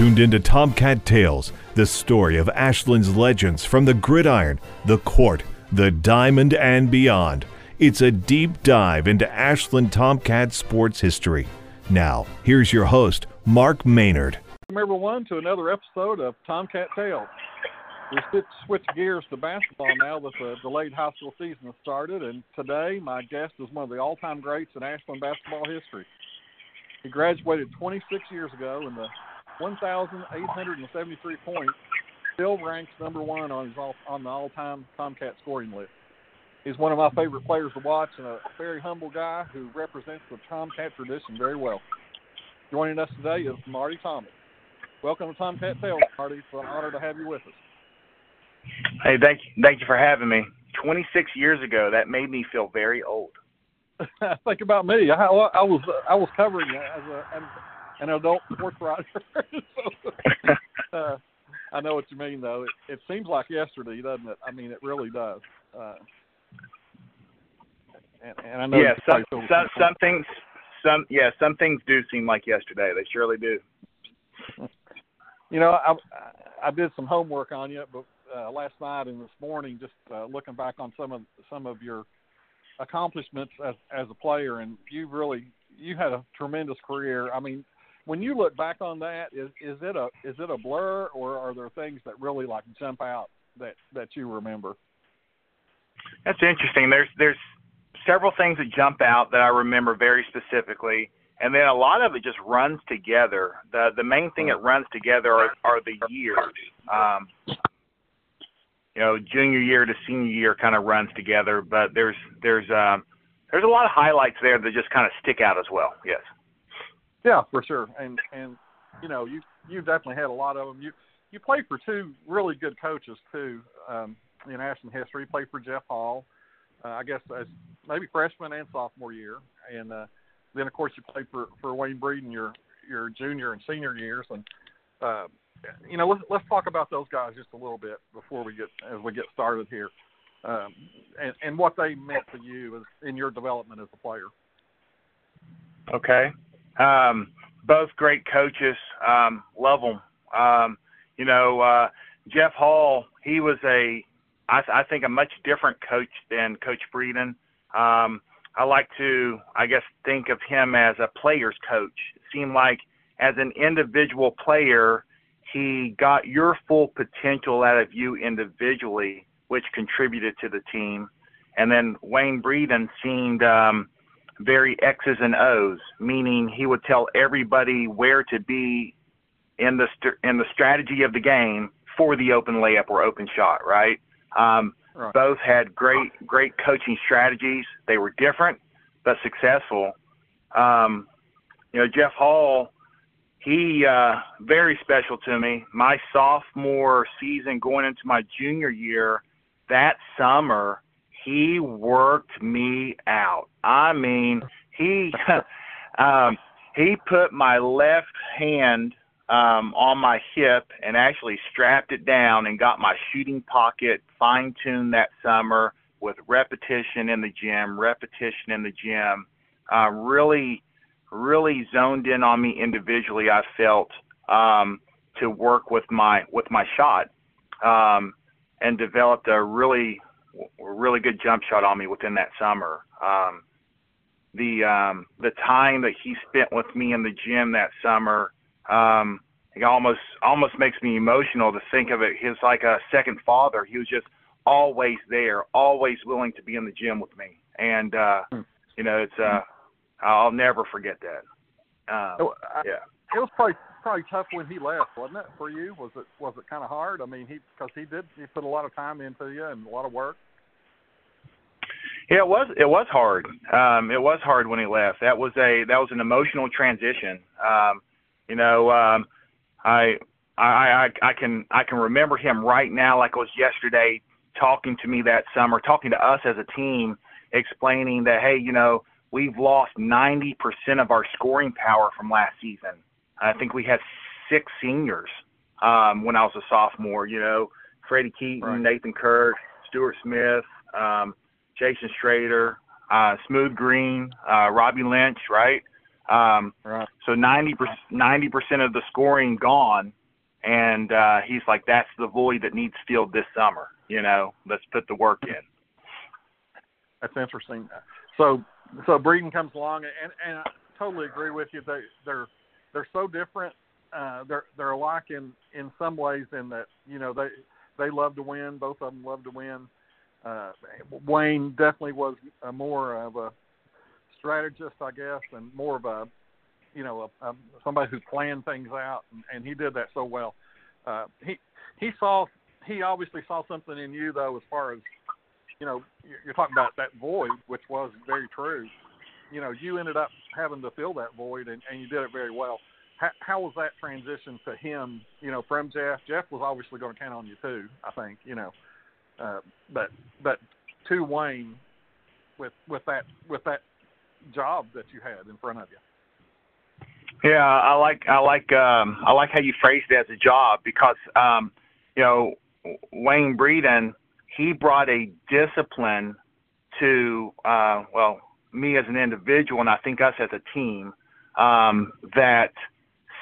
tuned into Tomcat Tales, the story of Ashland's legends from the gridiron, the court, the diamond, and beyond. It's a deep dive into Ashland Tomcat sports history. Now, here's your host, Mark Maynard. Welcome, everyone, to another episode of Tomcat Tales. We switch gears to basketball now that the delayed high school season has started, and today my guest is one of the all-time greats in Ashland basketball history. He graduated 26 years ago in the 1,873 points, still ranks number one on his all, on the all-time Tomcat scoring list. He's one of my favorite players to watch and a very humble guy who represents the Tomcat tradition very well. Joining us today is Marty Thomas. Welcome to Tomcat Tales, Marty. It's an honor to have you with us. Hey, thank you, thank you for having me. 26 years ago, that made me feel very old. Think about me. I, I was I was covering as a an, adult sports writer. so, uh, I know what you mean, though. It, it seems like yesterday, doesn't it? I mean, it really does. Uh, and, and I know. Yeah, some some, some things, some yeah, some things do seem like yesterday. They surely do. You know, I I did some homework on you, but uh, last night and this morning, just uh, looking back on some of some of your accomplishments as as a player, and you really you had a tremendous career. I mean, when you look back on that, is is it a is it a blur, or are there things that really like jump out that that you remember? That's interesting. There's there's several things that jump out that I remember very specifically, and then a lot of it just runs together. the The main thing that runs together are, are the years. Um, you know, junior year to senior year kind of runs together, but there's there's um, there's a lot of highlights there that just kind of stick out as well. Yes. Yeah, for sure, and and you know you you definitely had a lot of them. You you played for two really good coaches too um, in Ashland history. You played for Jeff Hall, uh, I guess as maybe freshman and sophomore year, and uh, then of course you played for for Wayne Breeden your your junior and senior years, and uh, you know, let's let's talk about those guys just a little bit before we get as we get started here, um, and and what they meant to you in your development as a player. Okay, um, both great coaches. Um, love them. Um, you know, uh, Jeff Hall. He was a, I, I think, a much different coach than Coach Breeden. Um, I like to, I guess, think of him as a player's coach. It seemed like as an individual player, he got your full potential out of you individually, which contributed to the team. And then Wayne Breeden seemed um, very X's and O's, meaning he would tell everybody where to be in the st- in the strategy of the game for the open layup or open shot. Right. Um, right. Both had great great coaching strategies. They were different but successful. Um, you know, Jeff Hall he uh, very special to me. My sophomore season, going into my junior year, that summer, he worked me out. I mean, he um, he put my left hand um, on my hip and actually strapped it down and got my shooting pocket fine tuned that summer with repetition in the gym, repetition in the gym. Uh, really really zoned in on me individually. I felt um, to work with my with my shot, um, and developed a really really good jump shot on me within that summer. Um, the um, the time that he spent with me in the gym that summer, um, it almost almost makes me emotional to think of it. He was like a second father. He was just always there, always willing to be in the gym with me. And uh, hmm. you know, it's uh, I'll never forget that. Um, I, yeah, it was probably probably tough when he left, wasn't it for you? Was it was it kind of hard? I mean, he because he did he put a lot of time into you and a lot of work. Yeah, it was it was hard. Um, it was hard when he left. That was a that was an emotional transition. Um, you know, um, I I I I can I can remember him right now like it was yesterday talking to me that summer, talking to us as a team, explaining that hey, you know, we've lost 90% of our scoring power from last season. I think we had six seniors um, when I was a sophomore. You know, Freddie Keaton, right. Nathan Kirk, Stuart Smith, um, Jason Strader, uh, Smooth Green, uh, Robbie Lynch, right? Um, Right. so 90 percent of the scoring gone, and uh, he's like, "That's the void that needs filled this summer." You know, let's put the work in. That's interesting. So so Breeden comes along, and and I totally agree with you. They they're they're so different. Uh, they're they're alike in in some ways in that you know they they love to win. Both of them love to win. Uh, Wayne definitely was a more of a strategist, I guess, and more of a you know a, a, somebody who planned things out, and, and he did that so well. Uh, he he saw he obviously saw something in you though, as far as you know, you're talking about that void, which was very true. You know, you ended up having to fill that void, and, and you did it very well. How, how was that transition to him? You know, from Jeff. Jeff was obviously going to count on you too. I think. You know, uh, but but to Wayne, with with that with that job that you had in front of you. Yeah, I like I like um, I like how you phrased it as a job because um, you know Wayne Breeden he brought a discipline to uh, well me as an individual and I think us as a team um, that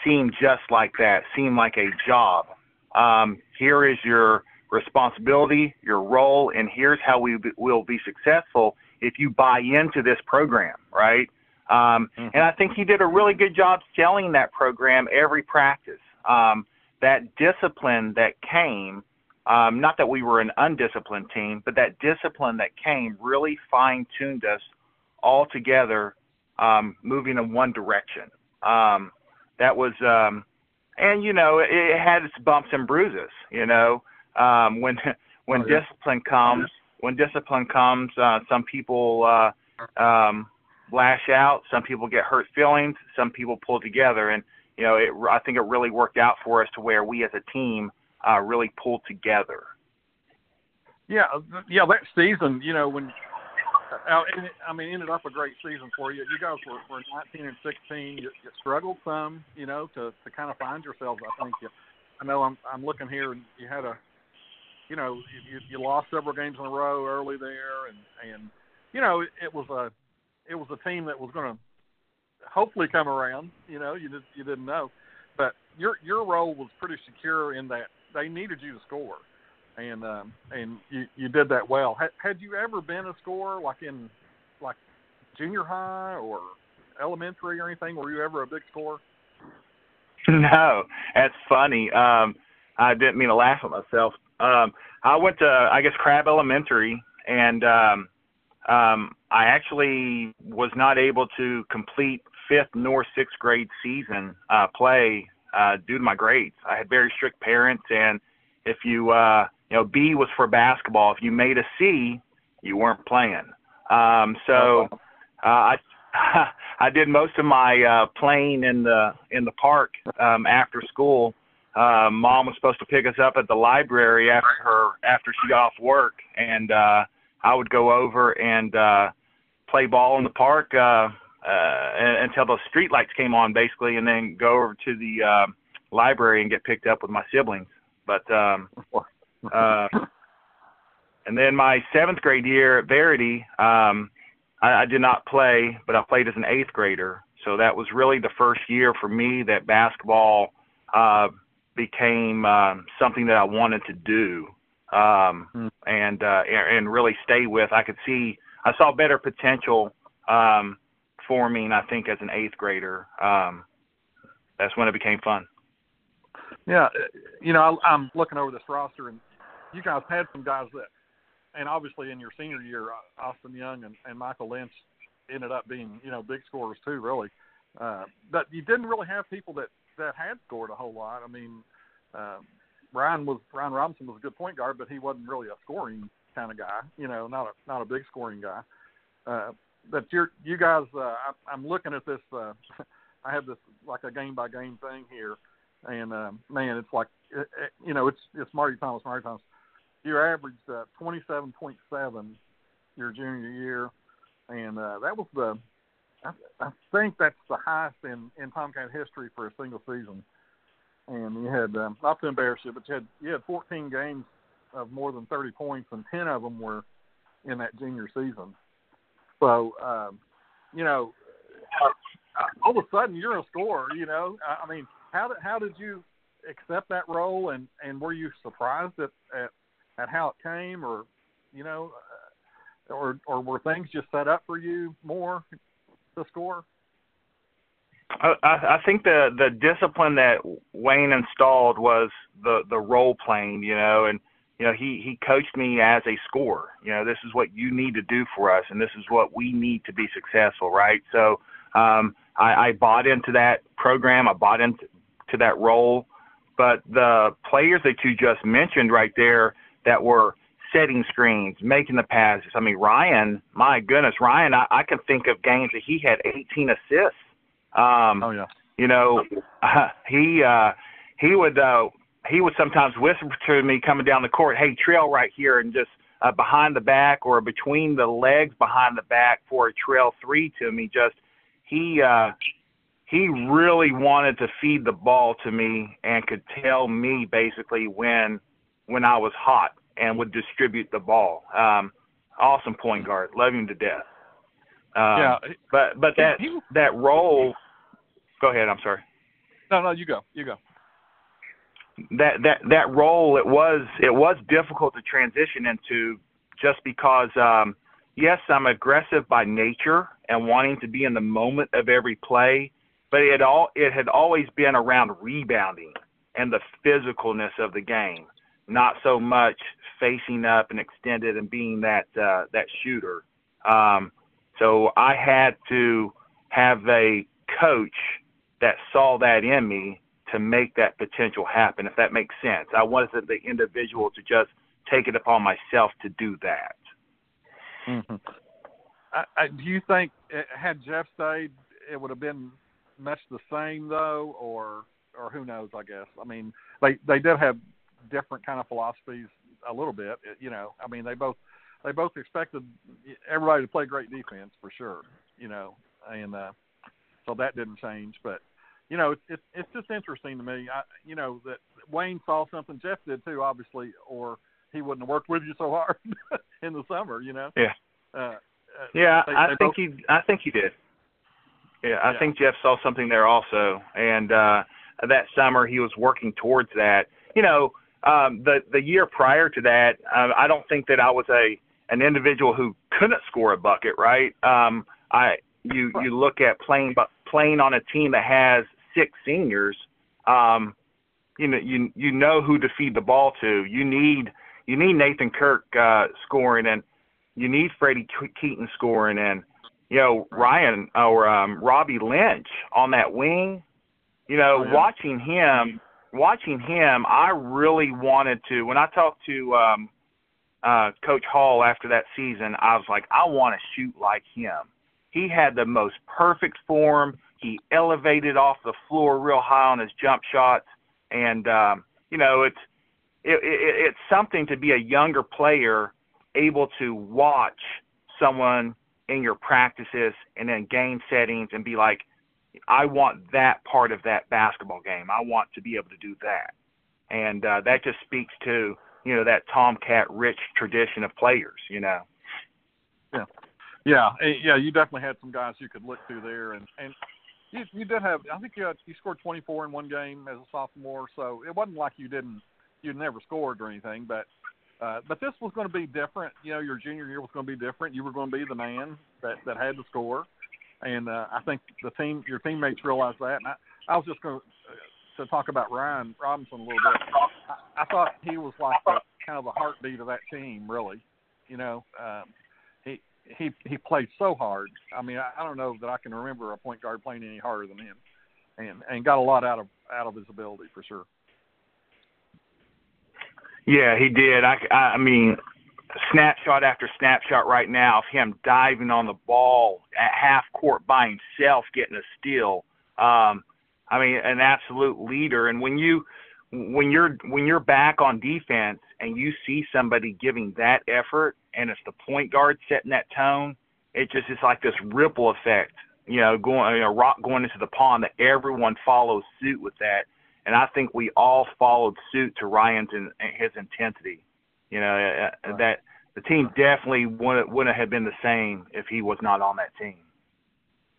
seemed just like that seemed like a job. Um, here is your responsibility, your role, and here's how we will be successful if you buy into this program, right? Um, Mhm. And I think he did a really good job selling that program every practice. Um, that discipline that came, um, not that we were an undisciplined team, but that discipline that came really fine tuned us all together, um, moving in one direction. Um, that was, um, and you know, it, it had its bumps and bruises. You know, um, when when Oh, yeah. discipline comes, when discipline comes, uh, some people uh, um, lash out. Some people get hurt feelings. Some people pull together, and you know, it, I think it really worked out for us to where we as a team uh, really pulled together. Yeah, yeah, that season, you know, when and it, I mean, ended up a great season for you. You guys were, were 19 and 16. You, you struggled some, you know, to to kind of find yourselves. I think you. I know I'm I'm looking here, and you had a, you know, you you, lost several games in a row early there, and and you know, it, it was a it was a team that was going to hopefully come around. You know, you just you didn't know, but your your role was pretty secure in that they needed you to score and um, and you you did that well. Had, had you ever been a scorer like in like junior high or elementary or anything? Were you ever a big scorer? no, that's funny. Um, I didn't mean to laugh at myself. Um, I went to, I guess, Crabbe Elementary, and um, um, I actually was not able to complete fifth nor sixth grade season uh, play uh, due to my grades. I had very strict parents, and if you, uh, you know, B was for basketball. If you made a C, you weren't playing. Um, so uh, I I did most of my uh, playing in the in the park um, after school. Uh, Mom was supposed to pick us up at the library after her after she got off work, and uh, I would go over and uh, play ball in the park uh, uh, until the street lights came on, basically, and then go over to the uh, library and get picked up with my siblings. But um, uh, and then my seventh grade year at Verity, um, I, I did not play, but I played as an eighth grader. So that was really the first year for me that basketball uh, became um, something that I wanted to do um, Hmm. and uh, and really stay with. I could see I saw better potential um, for me, I think as an eighth grader, um, that's when it became fun. Yeah, uh, you know, I, I'm looking over this roster, and you guys had some guys that, and obviously in your senior year, uh, Austin Young and, and Michael Lynch ended up being, you know, big scorers too, really. Uh, but you didn't really have people that that had scored a whole lot. I mean, uh, Ryan was Ryan Robinson was a good point guard, but he wasn't really a scoring kind of guy. You know, not a not a big scoring guy. Uh, but you're you guys, uh, I, I'm looking at this. Uh, I have this like a game by game thing here, and um, man, it's like it, it, you know, it's it's Marty Thomas, Marty Thomas. You averaged uh, 27.7 your junior year, and uh, that was the I, I think that's the highest in in Tomcat history for a single season. And you had um, not to embarrass you, but you had you had 14 games of more than 30 points, and 10 of them were in that junior season. So, um, you know, all of a sudden you're a scorer. You know, I mean, how did how did you accept that role, and and were you surprised at at, at how it came, or you know, uh, or or were things just set up for you more to score? I, I think the the discipline that Wayne installed was the the role playing, you know, and you know he he coached me as a scorer. You know, this is what you need to do for us, and this is what we need to be successful, right? So um, I, I bought into that program. I bought into to that role, but the players that you just mentioned right there that were setting screens, making the passes. I mean, Ryan, my goodness, Ryan, I, I can think of games that he had 18 assists um, oh yeah. You know, uh, he uh, he would uh, he would sometimes whisper to me coming down the court, "Hey, trail right here," and just uh, behind the back or between the legs behind the back for a trail three to me. Just he uh, he really wanted to feed the ball to me and could tell me basically when when I was hot and would distribute the ball. Um, awesome point guard, love him to death. Um, yeah, but but that he, that role. Go ahead. I'm sorry. No, no, you go. You go. That that that role it was it was difficult to transition into just because um, yes I'm aggressive by nature and wanting to be in the moment of every play, but it all it had always been around rebounding and the physicalness of the game, not so much facing up and extended and being that uh, that shooter. Um, so I had to have a coach that saw that in me to make that potential happen, if that makes sense. I wasn't the individual to just take it upon myself to do that. Mm-hmm. I, I, do you think it, had Jeff stayed, it would have been much the same though, or or who knows? I guess. I mean, they they did have different kind of philosophies a little bit. You know, I mean, they both they both expected everybody to play great defense for sure, you know, and uh, so that didn't change. But you know, it's it's, it's just interesting to me. I, you know, that Wayne saw something Jeff did too, obviously, or he wouldn't have worked with you so hard in the summer. You know. Yeah. Uh, uh yeah, they, I they think both, he. I think he did. Yeah, I Yeah. think Jeff saw something there also, and uh, that summer he was working towards that. You know, um, the the year prior to that, uh, I don't think that I was a an individual who couldn't score a bucket, right? Um, I you you look at playing but playing on a team that has six seniors, um, you know you you know who to feed the ball to. You need you need Nathan Kirk uh, scoring and you need Freddie Keaton scoring and you know Ryan or um, Robbie Lynch on that wing. You know, Oh, yeah. watching him, watching him, I really wanted to. When I talked to um, uh, Coach Hall after that season, I was like, I want to shoot like him. He had the most perfect form. He elevated off the floor real high on his jump shots, and um, you know, it's it, it, it's something to be a younger player able to watch someone in your practices and in game settings and be like, I want that part of that basketball game. I want to be able to do that, and uh, that just speaks to you know that Tomcat rich tradition of players. You know. yeah, eh, yeah, you definitely had some guys you could look to there, and and you you did have. I think you had, you scored 24 in one game as a sophomore, so it wasn't like you didn't you never scored or anything, but. Uh, but this was going to be different. You know, your junior year was going to be different. You were going to be the man that that had to score, and uh, I think the team, your teammates realized that. And I, I was just going to, to talk about Ryan Robinson a little bit. I, I thought he was like the, kind of the heartbeat of that team, really. You know, um, he he he played so hard. I mean, I, I don't know that I can remember a point guard playing any harder than him, and and got a lot out of out of his ability for sure. Yeah, he did. I, I mean, snapshot after snapshot right now of him diving on the ball at half court by himself, getting a steal. Um, I mean, an absolute leader. And when you when you're when you're back on defense and you see somebody giving that effort, and it's the point guard setting that tone, it just is like this ripple effect. You know, going you know, rock going into the pond that everyone follows suit with that and I think we all followed suit to Ryan's and his intensity. You know uh, Right. that the team definitely wouldn't wouldn't have been the same if he was not on that team.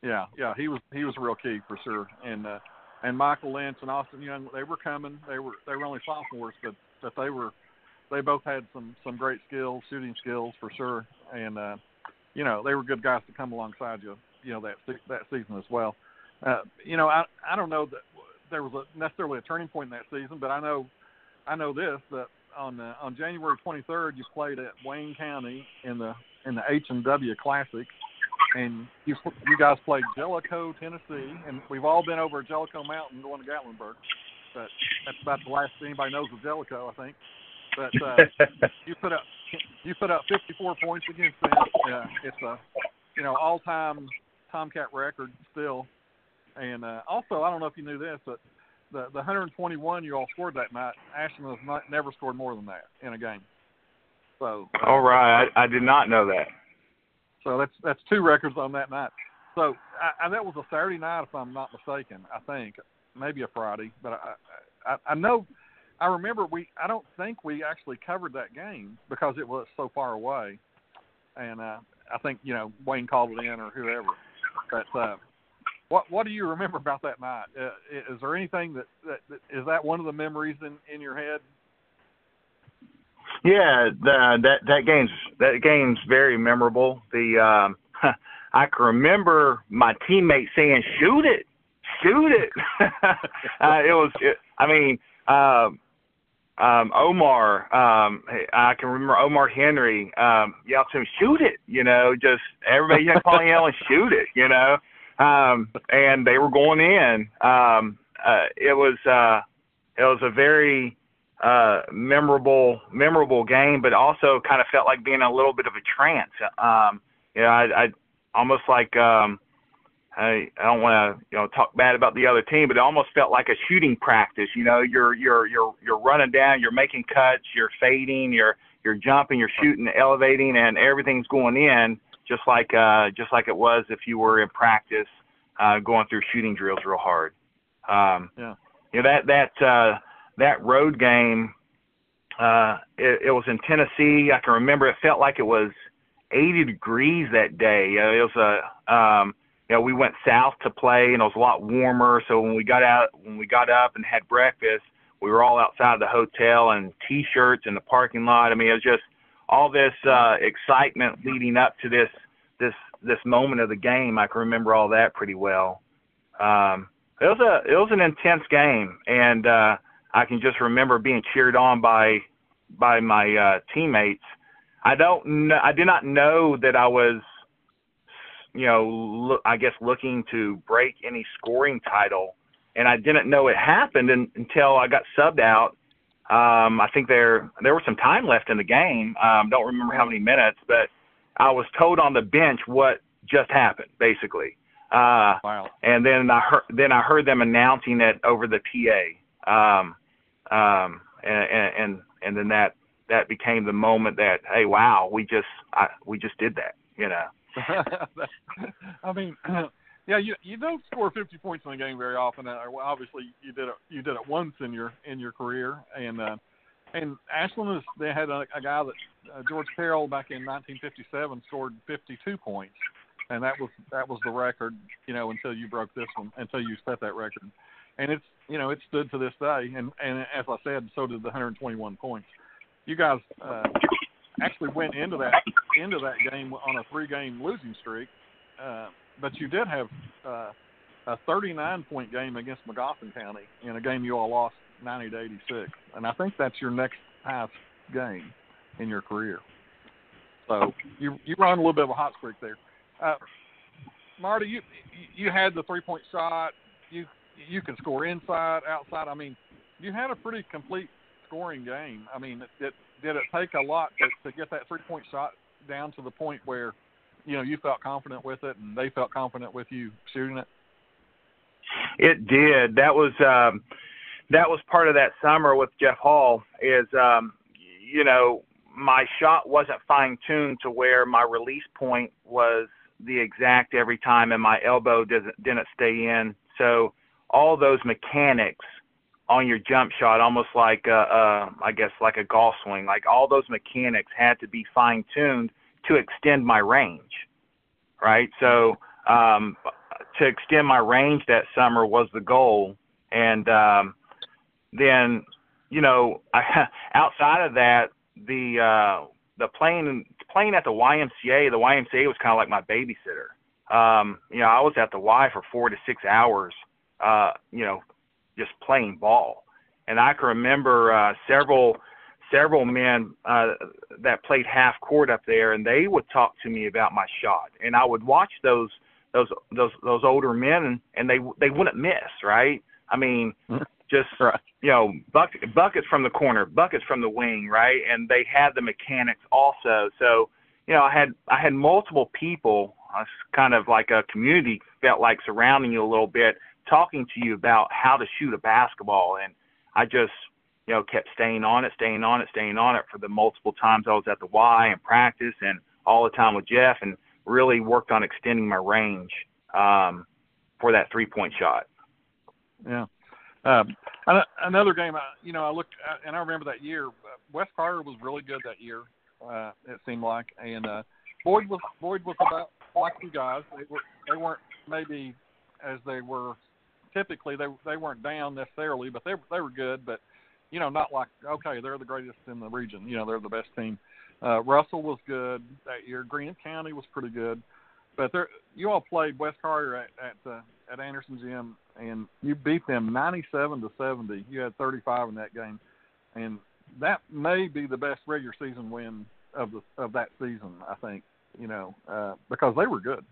Yeah, yeah, he was he was real key for sure. And uh, and Michael Lynch and Austin Young, they were coming. They were they were only sophomores, but but they were they both had some some great skills, shooting skills for sure. And uh, you know, they were good guys to come alongside you. You know that that season as well. Uh, you know, I I don't know that there was a, necessarily a turning point in that season, but I know I know this that on uh, on January 23rd you played at Wayne County in the in the H and W Classic, and you you guys played Jellico, Tennessee, and we've all been over Jellico Mountain going to Gatlinburg, but that's about the last anybody knows of Jellico, I think. But uh, you put up you put up 54 points against them. Uh, it's a you know all time Tomcat record still, and uh, also I don't know if you knew this, but the the 121 you all scored that night, Ashland has not, never scored more than that in a game. So. Uh, all right, I, I did not know that. So that's that's two records on that night. So I, I, that was a Saturday night, if I'm not mistaken. I think maybe a Friday, but I, I I know I remember we I don't think we actually covered that game because it was so far away, and uh, I think you know Wayne called it in or whoever. But uh, what what do you remember about that night? Uh, is there anything that, that, that is that one of the memories in in your head? Yeah, the, that that game's that game's very memorable. The um, I can remember my teammates saying, "Shoot it, shoot it." uh, it was, it, I mean, um, um, Omar. Um, I can remember Omar Henry um, yelled to him, "Shoot it!" You know, just everybody just calling yelling, "Shoot it!" You know, um, and they were going in. Um, uh, it was uh, it was a very uh, memorable memorable game, but also kind of felt like being a little bit of a trance. Um, you know, I, I almost like um, I, I don't want to you know talk bad about the other team, but it almost felt like a shooting practice. You know, you're you're you're you're running down, you're making cuts, you're fading, you're you're jumping, you're shooting, elevating, and everything's going in just like uh, just like it was if you were in practice uh, going through shooting drills real hard. Um, yeah. You know that that uh, that road game, uh, it, it was in Tennessee. I can remember it felt like it was 80 degrees that day. Uh, it was a, um, you know, we went south to play and it was a lot warmer. So when we got out, when we got up and had breakfast, we were all outside of the hotel and t-shirts in the parking lot. I mean, it was just all this uh, excitement leading up to this this this moment of the game. I can remember all that pretty well. Um, it was a it was an intense game, and uh, I can just remember being cheered on by by my uh, teammates. I don't know, I did not know that I was you know look, I guess looking to break any scoring title and I didn't know it happened in, until I got subbed out. Um, I think there there was some time left in the game. Um, don't remember how many minutes, but I was told on the bench what just happened, basically. Uh, wow. And then I heard then I heard them announcing it over the PA. Um, um, and, and and then that that became the moment that hey wow we just I, we just did that you know. I mean, yeah, you you don't score 50 points in a game very often. Uh, obviously, you did it you did it once in your in your career, and uh, and Ashland is they had a, a guy that uh, George Carroll back in 1957 scored 52 points, and that was that was the record, you know, until you broke this one, until you set that record and it's you know it stood to this day. And and as I said, so did the 121 points. You guys uh, actually went into that into that game on a three-game losing streak, uh, but you did have uh, a 39-point game against Magoffin County in a game you all lost 90 to 86, and I think that's your next highest game in your career. So you you run a little bit of a hot streak there. Uh, Marty, you you had the three-point shot. You you can score inside, outside. I mean, you had a pretty complete scoring game. I mean, it, did it take a lot to, to get that three point shot down to the point where you know you felt confident with it and they felt confident with you shooting it? It did. That was um, that was part of that summer with Jeff Hall. Is um, you know my shot wasn't fine tuned to where my release point was the exact every time, and my elbow didn't didn't stay in. So all those mechanics on your jump shot, almost like uh, I guess like a golf swing. Like all those mechanics had to be fine tuned to extend my range, right? So um, to extend my range that summer was the goal, and um, then you know I, outside of that, the uh, the playing playing at the YMCA, the YMCA was kind of like my babysitter. Um, you know, I was at the Y for four to six hours, uh, you know, just playing ball, and I can remember uh, several several men uh, that played half court up there, and they would talk to me about my shot, and I would watch those those those those older men, and, and they they wouldn't miss, right? I mean, mm-hmm. just right. you know, bucket, buckets from the corner, buckets from the wing, right? And they had the mechanics also. So, you know, I had I had multiple people, uh, kind of like a community, felt like surrounding you a little bit, talking to you about how to shoot a basketball, and I just you know, kept staying on it, staying on it, staying on it for the multiple times I was at the Y and practice and all the time with Jeff and really worked on extending my range um, for that three point shot. Yeah. Um, another game, you know, I looked and I remember that year. West Carter was really good that year. Uh, it seemed like, and uh, Boyd was Boyd was about like you guys. They were they weren't maybe as they were typically. They they weren't down necessarily, but they they were good. But you know, not like okay, they're the greatest in the region. You know, they're the best team. Uh, Russell was good that year. Greenup County was pretty good, but they you all played West Carter at at, uh, at Anderson Gym, and you beat them 97 to 70. You had 35 in that game, and that may be the best regular season win of the of that season. I think you know uh, because they were good.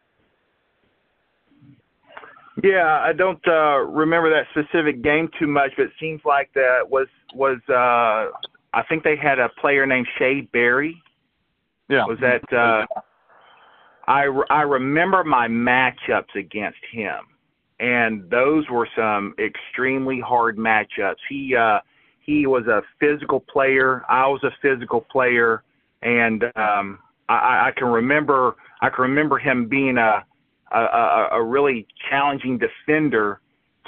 Yeah, I don't uh, remember that specific game too much, but it seems like that was was uh, I think they had a player named Shade Berry. Yeah. Was that uh, I I remember my matchups against him, and those were some extremely hard matchups. He uh, he was a physical player. I was a physical player, and um, I, I can remember I can remember him being a a, a, a really challenging defender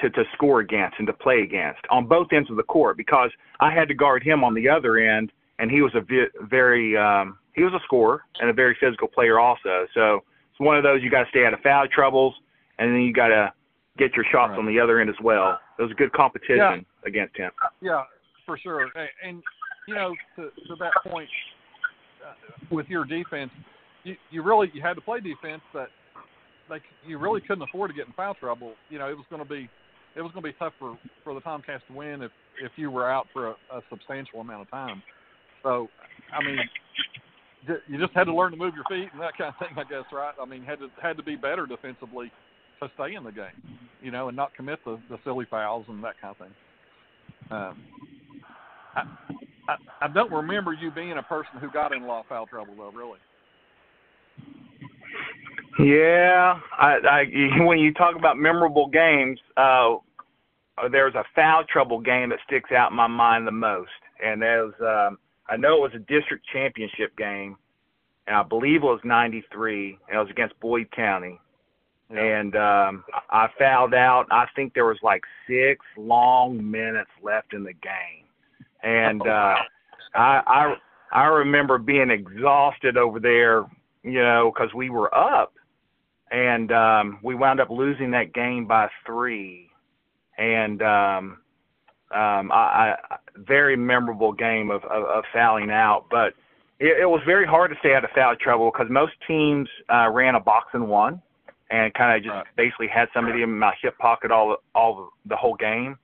to, to score against and to play against on both ends of the court because I had to guard him on the other end, and he was a vi- very um, he was a scorer and a very physical player also. So it's one of those you got to stay out of foul troubles, and then you got to get your shots right. on the other end as well. It was a good competition yeah. against him. Yeah, for sure. And, and you know, to, to that point, uh, with your defense, you, you really you had to play defense, but like you really couldn't afford to get in foul trouble. You know, it was going to be it was going to be tough for for the Tomcats to win if if you were out for a, a substantial amount of time. So, I mean, you just had to learn to move your feet and that kind of thing, I guess, right? I mean, had to had to be better defensively to stay in the game, you know, and not commit the the silly fouls and that kind of thing. Um, I, I I don't remember you being a person who got in a lot of foul trouble though, really. Yeah, I, I when you talk about memorable games, uh, there's a foul trouble game that sticks out in my mind the most, and that was um, I know it was a district championship game, and I believe it was '93, and it was against Boyd County, yeah. and um, I fouled out. I think there was like six long minutes left in the game, and oh, uh, I I I remember being exhausted over there, you know, because we were up and um, we wound up losing that game by three. And um, um, I, I very memorable game of, of, of fouling out, but it, it was very hard to stay out of foul trouble because most teams uh, ran a box and one, and kind of just right. basically had somebody in my hip pocket all all the whole game.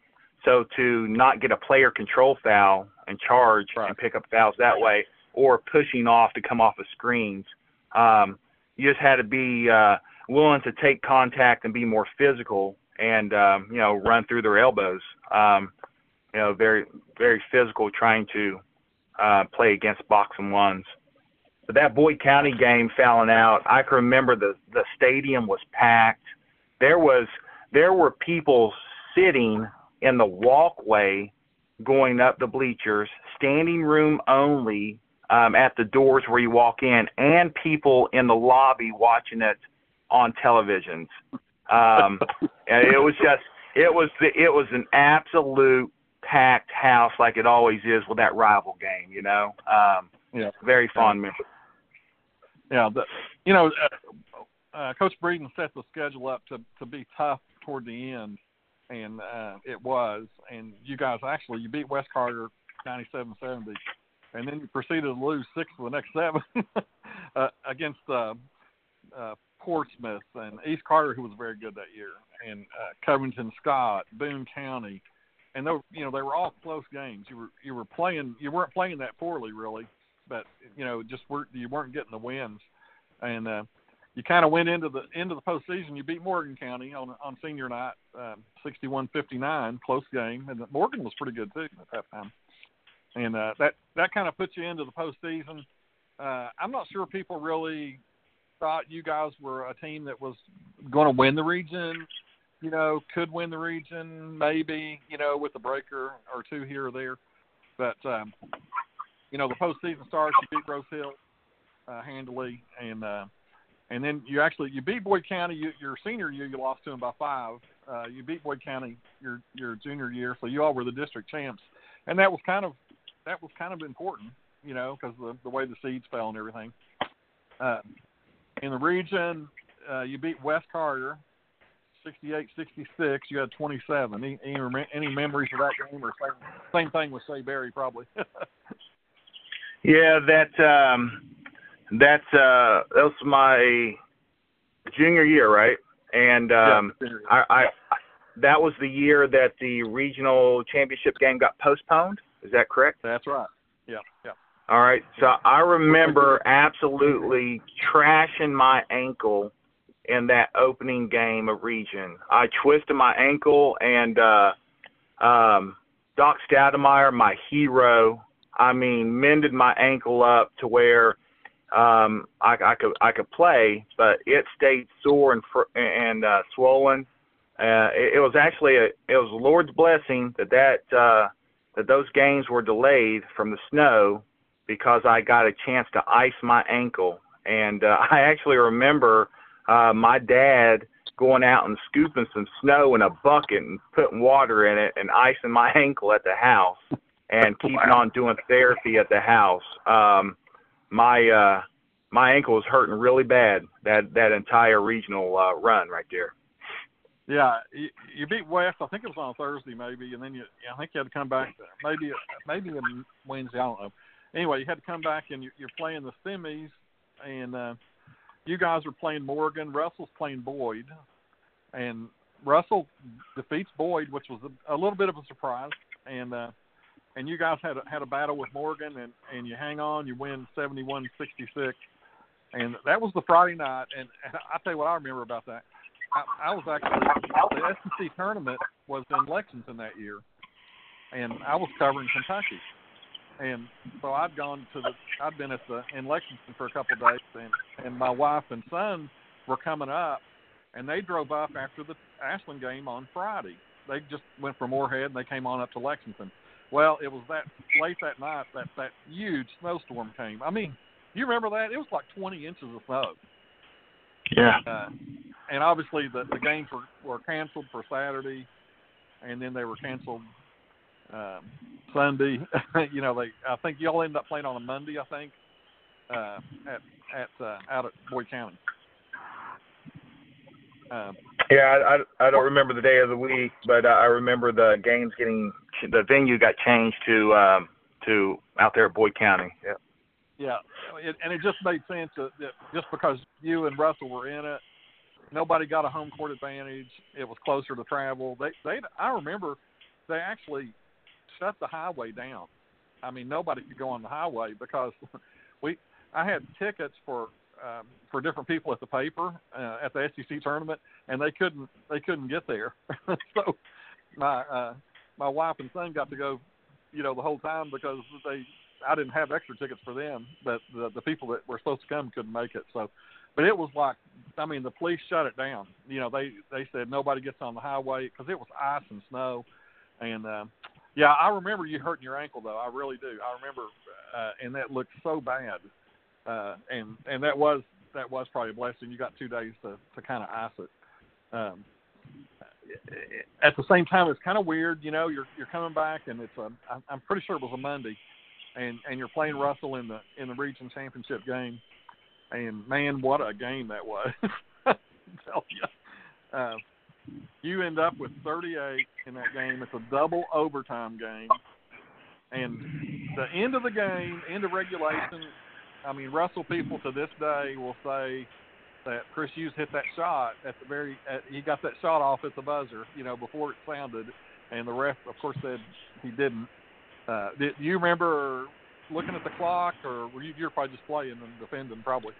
So to not get a player control foul and charge right. and pick up fouls that way, or pushing off to come off of screens, um, you just had to be uh, willing to take contact and be more physical and um, you know run through their elbows. Um, you know, very very physical, trying to uh, play against box and ones. But that Boyd County game fouling out, I can remember the the stadium was packed. There was there were people sitting in the walkway going up the bleachers, standing room only um, at the doors where you walk in, and people in the lobby watching it on televisions. Um, and it was just it was the, it was an absolute packed house like it always is with that rival game. You know, um, yeah, very fond memory. Yeah, the, you know, uh, uh, Coach Breeden set the schedule up to to be tough toward the end, and uh, it was. And you guys actually you beat West Carter 97-70, and then you proceeded to lose six of the next seven uh, against uh, uh, Portsmouth and East Carter, who was very good that year, and uh, Covington Scott, Boone County, and they were, you know they were all close games. You were you were playing you weren't playing that poorly really, but you know just weren't you weren't getting the wins, and uh, you kind of went into the into the postseason. You beat Morgan County on on senior night, um, 61-59, close game, and Morgan was pretty good too at that time, and uh, that that kind of puts you into the postseason. Uh, I'm not sure people really thought you guys were a team that was going to win the region. You know, could win the region, maybe. You know, with a breaker or two here or there. But um, you know, the postseason starts. You beat Rose Hill uh, handily, and uh, and then you actually you beat Boyd County. You, your senior year, you lost to them by five. Uh, you beat Boyd County your your junior year, so you all were the district champs, and that was kind of that was kind of important, you know, because the the way the seeds fell and everything. Uh, in the region, uh, you beat West Carter, 68-66. You had 27. Any, any, any memories of that game, or same, same thing with Sayberry, probably? yeah, that um, that's uh, that was my junior year, right? And um, yeah, I, I that was the year that the regional championship game got postponed. Is that correct? That's right. All right. So I remember absolutely trashing my ankle in that opening game of region. I twisted my ankle and uh um Doc Stoudemire, my hero, I mean, mended my ankle up to where um I, I could I could play, but it stayed sore and fr- and uh swollen. Uh it, it was actually a it was the Lord's blessing that that uh that those games were delayed from the snow because I got a chance to ice my ankle. And uh, I actually remember uh, my dad going out and scooping some snow in a bucket and putting water in it and icing my ankle at the house and keeping wow. on doing therapy at the house. Um, my uh, my ankle was hurting really bad that that entire regional uh, run right there. Yeah, you, you beat West. I think it was on Thursday, maybe, and then you. I think you had to come back. Maybe maybe on Wednesday. I don't know anyway, you had to come back and you're, you're playing the semis, and uh, you guys are playing Morgan. Russell's playing Boyd, and Russell defeats Boyd, which was a, a little bit of a surprise. And uh, and you guys had a, had a battle with Morgan, and and you hang on, you win seventy one sixty six, and that was the Friday night. And, and I tell you what I remember about that. I, I was actually the SEC tournament was in Lexington that year, and I was covering Kentucky and so I'd gone to the I'd been at the in Lexington for a couple of days, and and my wife and son were coming up, and they drove up after the Ashland game on Friday. They just went from Morehead and they came on up to Lexington. Well, it was that late that night that that huge snowstorm came. I mean, you remember that? It was like 20 inches of snow. Yeah. Uh, and obviously the the games were were canceled for Saturday, and then they were canceled um, Sunday. you know, they I think y'all end up playing on a Monday. I think uh, at at uh, out at Boyd County. Um, yeah, I, I I don't remember the day of the week, but I remember the games getting the venue got changed to um, to out there at Boyd County. Yeah. Yeah, it, and it just made sense that, that just because you and Russell were in it, nobody got a home court advantage. It was closer to travel. They they I remember they actually shut the highway down. I mean, nobody could go on the highway because we. I had tickets for um, for different people at the paper uh, at the SEC tournament, and they couldn't they couldn't get there. so my uh, my wife and son got to go, you know, the whole time because they I didn't have extra tickets for them, but the the people that were supposed to come couldn't make it. So, but it was like I mean, the police shut it down. You know, they they said nobody gets on the highway because it was ice and snow, and uh, yeah, I remember you hurting your ankle though. I really do. I remember, uh, and that looked so bad. Uh, and and that was that was probably a blessing. You got two days to to kind of ice it. Um, at the same time, it's kind of weird. You know, you're you're coming back, and it's a. I'm pretty sure it was a Monday, and and you're playing Russell in the in the region championship game, and man, what a game that was. tell you. Uh, you end up with 38 in that game. It's a double overtime game, and the end of the game, end of regulation. I mean, Russell people to this day will say that Chris Hughes hit that shot at the very. At, he got that shot off at the buzzer, you know, before it sounded, and the ref, of course, said he didn't. Uh, did you remember looking at the clock, or were you you're probably just playing and defending probably?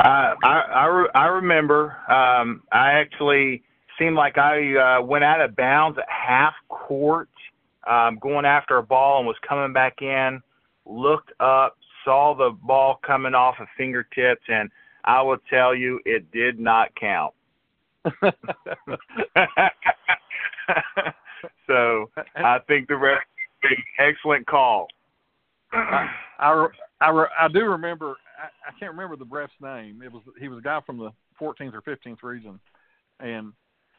Uh, I I, re- I remember. Um, I actually seemed like I uh, went out of bounds at half court, um, going after a ball and was coming back in. Looked up, saw the ball coming off of fingertips, and I will tell you, it did not count. so I think the ref excellent call. I, I, I, I do remember. I, I can't remember the ref's name. It was he was a guy from the 14th or 15th region, and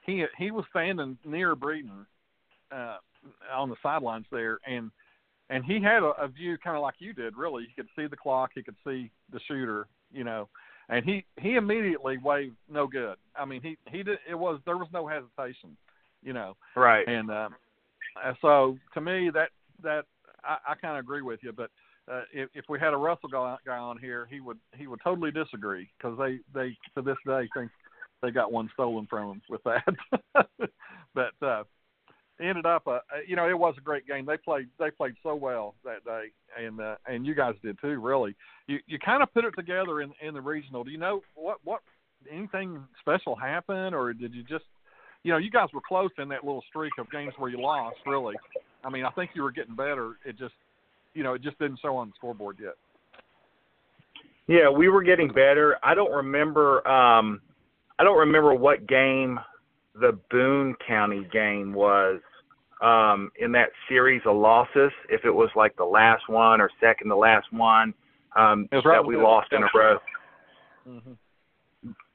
he he was standing near Breeden uh, on the sidelines there, and and he had a, a view kind of like you did. Really, he could see the clock, he could see the shooter, you know, and he he immediately waved no good. I mean, he he did. It was there was no hesitation, you know. Right. And um, so to me, that that I, I kind of agree with you, but uh, if, if we had a Russell guy, guy on here, he would he would totally disagree because they they to this day think they got one stolen from them with that. but uh, ended up, uh, you know, it was a great game. They played they played so well that day, and uh, and you guys did too. Really, you you kind of put it together in in the regional. Do you know what what anything special happened, or did you just you know, you guys were close in that little streak of games where you lost. Really, I mean, I think you were getting better. It just, you know, it just didn't show on the scoreboard yet. Yeah, we were getting better. I don't remember. um I don't remember what game the Boone County game was um in that series of losses. If it was like the last one or second to last one um that we lost in a row. Mm-hmm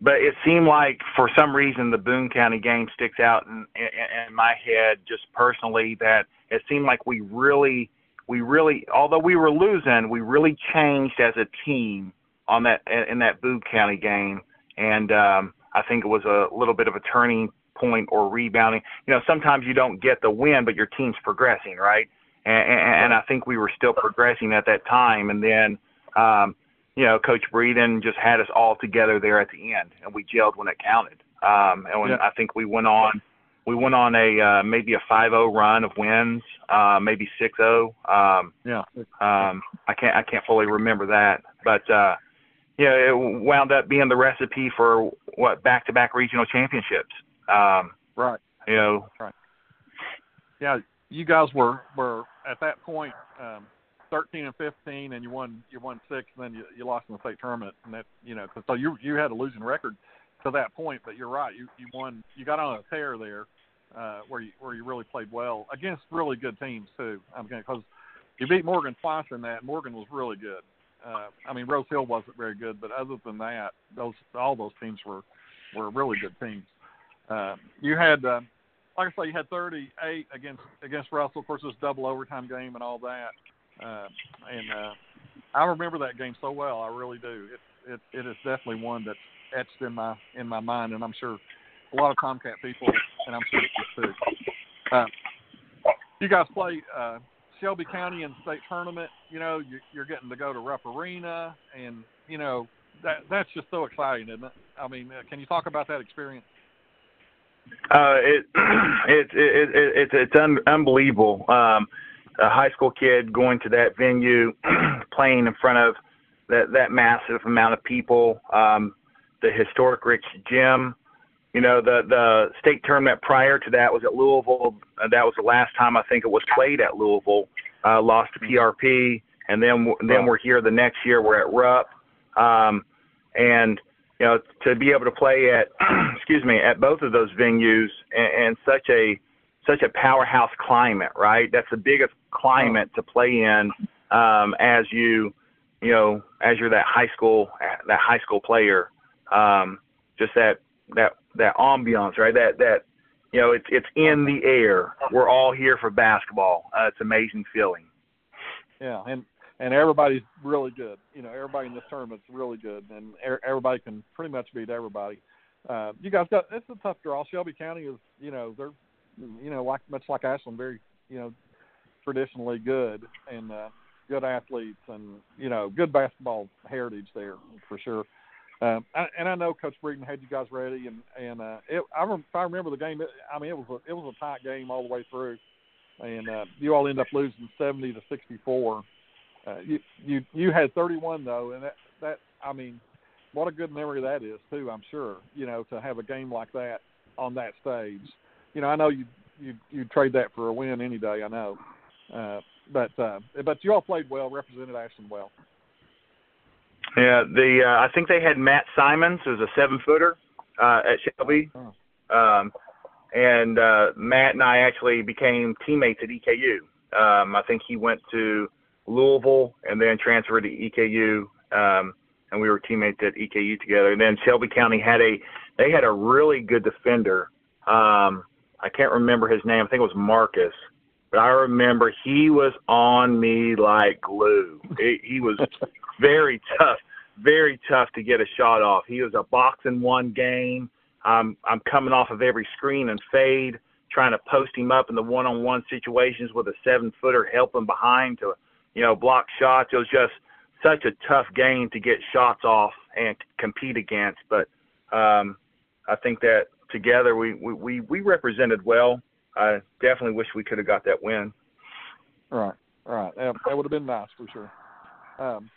but it seemed like for some reason the Boone County game sticks out in, in, in my head just personally that it seemed like we really we really although we were losing we really changed as a team on that in that Boone County game and um I think it was a little bit of a turning point or rebounding you know sometimes you don't get the win but your team's progressing right and, and, and I think we were still progressing at that time and then um you know, Coach Breeden just had us all together there at the end, and we gelled when it counted. Um, and when, yeah. I think we went on, we went on a uh, maybe a 5-0 run of wins, uh, maybe 6-0. Um, yeah. Um, I can't I can't fully remember that, but uh, yeah, it wound up being the recipe for what back-to-back regional championships. Um, right. You know. Right. Yeah, you guys were were at that point. Um, 13 and 15, and you won you won six, and then you, you lost in the state tournament, and that you know so you you had a losing record to that point. But you're right, you you won, you got on a tear there, uh, where you where you really played well against really good teams too. I'm mean, because you beat Morgan twice in that. Morgan was really good. Uh, I mean Rose Hill wasn't very good, but other than that, those all those teams were were really good teams. Uh, you had. Uh, like I say, you had 38 against against Russell. Of course, it was double overtime game and all that. Uh, and uh, I remember that game so well. I really do. It it it is definitely one that's etched in my in my mind, and I'm sure a lot of Tomcat people, and I'm sure you too. Uh, you guys play uh, Shelby County in the state tournament. You know, you, you're getting to go to Rupp Arena, and you know that that's just so exciting, isn't it? I mean, uh, can you talk about that experience? Uh, it, it, it, it, it's it's un, unbelievable. Um, a high school kid going to that venue, playing in front of that that massive amount of people, um, the historic Rich Gym. You know, the the state tournament prior to that was at Louisville. Uh, that was the last time I think it was played at Louisville. Uh, lost to PRP, and then then we're here the next year. We're at Rupp, um, and you know to be able to play at excuse me at both of those venues and, and such a such a powerhouse climate, right? That's the biggest climate to play in um, as you, you know, as you're that high school that high school player. Um, just that that that ambiance, right? That that you know, it's it's in the air. We're all here for basketball. Uh, it's amazing feeling. Yeah, and and everybody's really good. You know, everybody in this tournament's really good, and er- everybody can pretty much beat everybody. uh, you guys got it's a tough draw. Shelby County is you know they're you know like much like Ashland, very you know traditionally good and uh, good athletes and you know good basketball heritage there for sure. Um, and I know Coach Breeden had you guys ready, and and uh, it, I if I remember the game, I mean it was a, it was a tight game all the way through, and uh, you all end up losing seventy to sixty four. Uh, you you you had thirty one though, and that that I mean, what a good memory that is too. I'm sure you know to have a game like that on that stage. You know I know you you you trade that for a win any day. I know, uh, but uh, but you all played well, represented Ashland well. Yeah, the uh, I think they had Matt Simons, who's a seven footer uh, at Shelby, oh. um, and uh, Matt and I actually became teammates at EKU. Um, I think he went to Louisville and then transferred to EKU, um, and we were teammates at EKU together. And then Shelby County had a they had a really good defender. Um, I can't remember his name. I think it was Marcus. But I remember he was on me like glue. He, he was very tough, very tough to get a shot off. He was a box in one game. I'm I'm coming off of every screen and fade, trying to post him up in the one-on-one situations with a seven-footer helping behind to, you know, block shots. It was just such a tough game to get shots off and compete against. But um, I think that together we we we represented well. I definitely wish we could have got that win. Right, right. That would have been nice for sure. Um,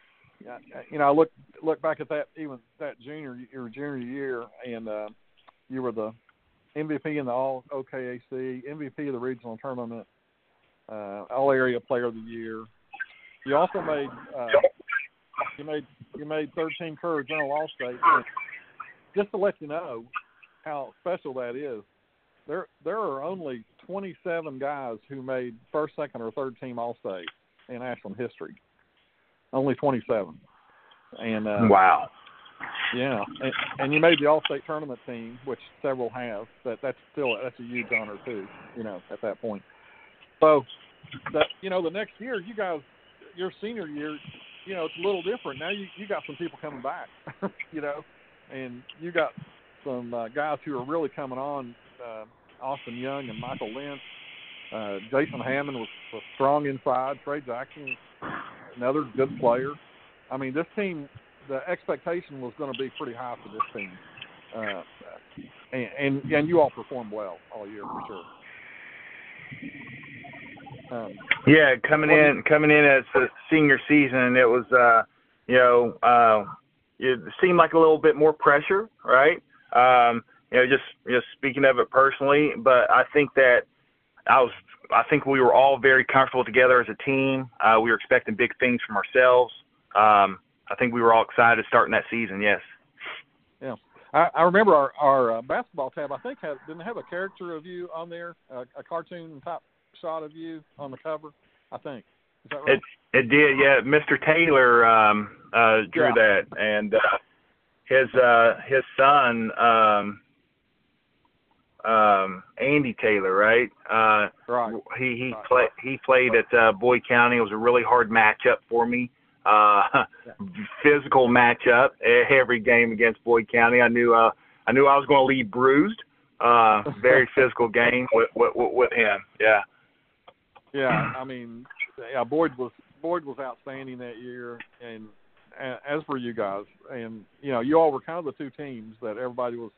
you know, I look look back at that even that junior your junior year, and uh, you were the MVP in the All OKAC, MVP of the regional tournament, uh, All Area Player of the Year. You also made uh, you made you made third team Courier-Journal All State. Just to let you know how special that is, there there are only 27 guys who made first, second, or third team All State in Ashland history only 27. And uh, wow. Yeah, and, and you made the All-State tournament team, which several have. But that's still that's a huge honor too. You know, at that point. So, that you know, the next year, you guys, your senior year, you know, it's a little different. Now you you got some people coming back. you know, and you got some uh, guys who are really coming on. Uh, Austin Young and Michael Lynch. Uh, Jason Hammond was, was strong inside. Trey Jackson another good player. I mean, this team, the expectation was going to be pretty high for this team, uh, and, and and you all performed well all year for sure. Um, yeah, coming in coming in as a senior season, it was uh, you know uh, it seemed like a little bit more pressure, right? Um, you know, just just speaking of it personally, but I think that I was I think we were all very comfortable together as a team. Uh, we were expecting big things from ourselves. Um, I think we were all excited starting that season. Yes. Yeah, I, I remember our our uh, basketball tab. I think had didn't have a character of you on there, uh, a cartoon type shot of you on the cover. I think. Is that right? It it did. Yeah, Mr. Taylor um, uh, drew yeah. that, and uh, his uh, his son. Um, um Andy Taylor, right? Uh right. He he right. played he played at uh, Boyd County. It was a really hard matchup for me. Uh yeah. physical matchup every game against Boyd County. I knew uh I knew I was going to leave bruised. Uh very physical game with, with with him. Yeah. Yeah, I mean, yeah, Boyd was Boyd was outstanding that year, and as for you guys, and you know, you all were kind of the two teams that everybody was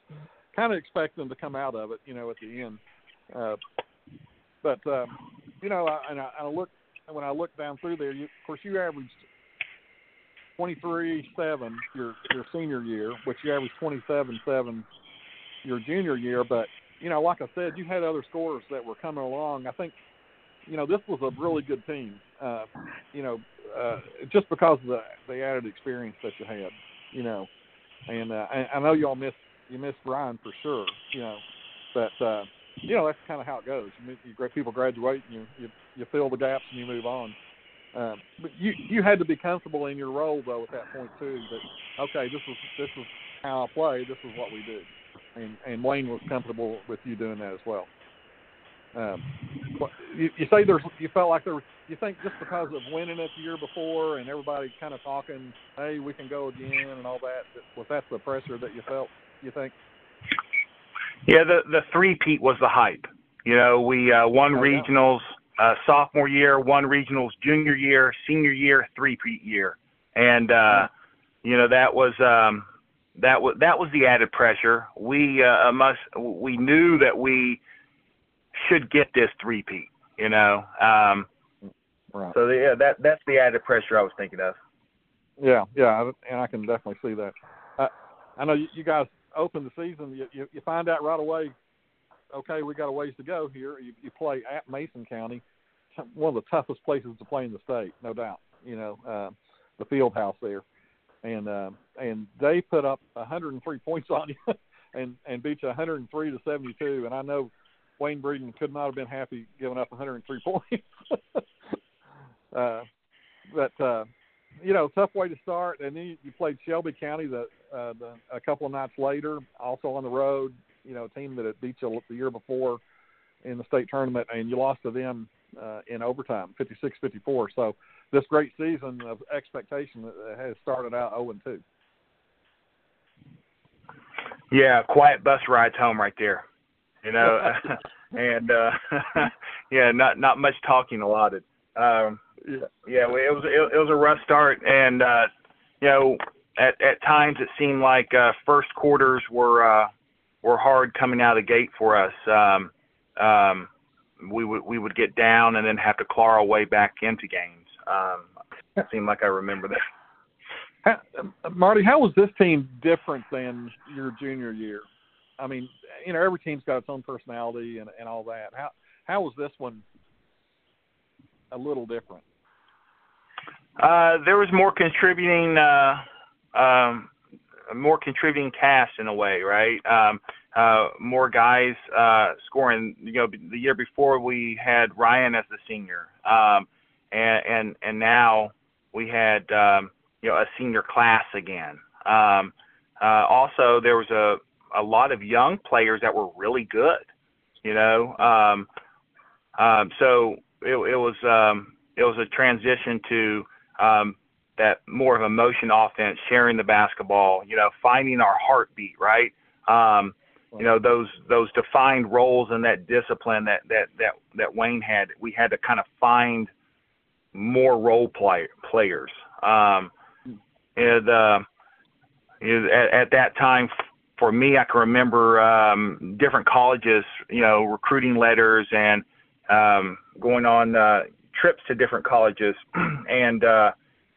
kind of expect them to come out of it, you know, at the end. Uh, but um, you know, I, and I, I look when I look down through there. You, of course, you averaged twenty three seven your your senior year, which you averaged twenty seven seven your junior year. But you know, like I said, you had other scores that were coming along. I think you know this was a really good team. Uh, you know, uh, just because of the the added experience that you had. You know, and uh, I, I know y'all missed you miss Brian for sure. You know, but uh, you know that's kind of how it goes. You, you people graduate, and you you you fill the gaps, and you move on. Um, but you you had to be comfortable in your role though at that point too. That okay, this is this is how I play. This is what we do, and and Wayne was comfortable with you doing that as well. Um, you, you say there's you felt like there was you think just because of winning it the year before and everybody kind of talking, hey, we can go again and all that. Was that the pressure that you felt? You think? Yeah, the the three peat was the hype. You know, we uh, won Oh, regionals uh, sophomore year, won regionals junior year, senior year, three peat year, and uh, you know that was um, that was that was the added pressure. We uh, must we knew that we should get this three peat. You know, um, Right. so yeah, that that's the added pressure I was thinking of. Yeah, yeah, and I can definitely see that. Uh, I know you, you guys open the season. You, you you find out right away. Okay, we got a ways to go here. You, you play at Mason County, one of the toughest places to play in the state, no doubt. You know, uh, the field house there, and uh, and they put up 103 points on you, and and beat you 103 to 72. And I know Wayne Breeden could not have been happy giving up 103 points. uh, but uh, you know, tough way to start. And then you, you played Shelby County the, uh, the a couple of nights later, also on the road. You know, a team that had beat you the year before in the state tournament, and you lost to them uh, in overtime, 56-54. So this great season of expectation has started out 0 and 2. Yeah, quiet bus rides home right there. You know, and uh yeah, not not much talking allotted. Um Yeah. yeah, it was it, it was a rough start and uh you know, at at times it seemed like uh first quarters were uh were hard coming out of the gate for us. Um um we would we would get down and then have to claw our way back into games. Um it seemed like I remember that. How, Marty, how was this team different than your junior year? I mean, you know, every team's got its own personality and, and all that. How how was this one a little different? Uh, there was more contributing, uh, um, more contributing cast in a way, right? Um, uh, more guys uh, scoring. You know, the year before we had Ryan as the senior, um, and and and now we had um, you know a senior class again. Um, uh, also, there was a a lot of young players that were really good. You know, um, um, so it, it was um, it was a transition to um, that more of a motion offense, sharing the basketball, you know, finding our heartbeat, right? Um, you know, those those defined roles and that discipline that that that that Wayne had, we had to kind of find more role play, players. Um, and uh, at, at that time, for me, I can remember um, different colleges, you know, recruiting letters and um, going on uh, trips to different colleges, and uh,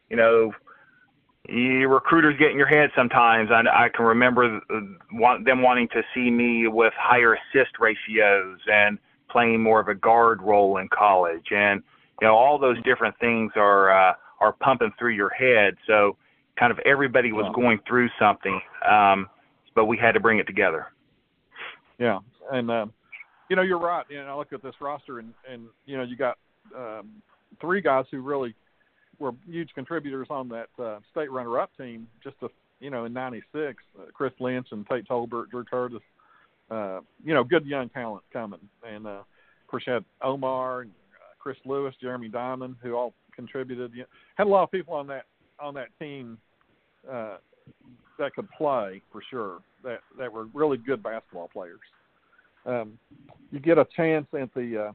you know, you recruiters get in your head sometimes. I, I can remember want, them wanting to see me with higher assist ratios and playing more of a guard role in college, and you know, all those different things are uh, are pumping through your head. So, kind of everybody was going through something, um, but we had to bring it together. Yeah, and um, you know you're right. You know, I look at this roster, and and you know you got um, three guys who really were huge contributors on that uh, state runner-up team. Just a you know in '96, uh, Chris Lynch and Tate Tolbert, Drew Curtis. Uh, you know, good young talent coming, and uh, of course you had Omar, and, uh, Chris Lewis, Jeremy Diamond, who all contributed. You know, had a lot of people on that on that team uh, that could play for sure. That that were really good basketball players. Um, you get a chance at the uh,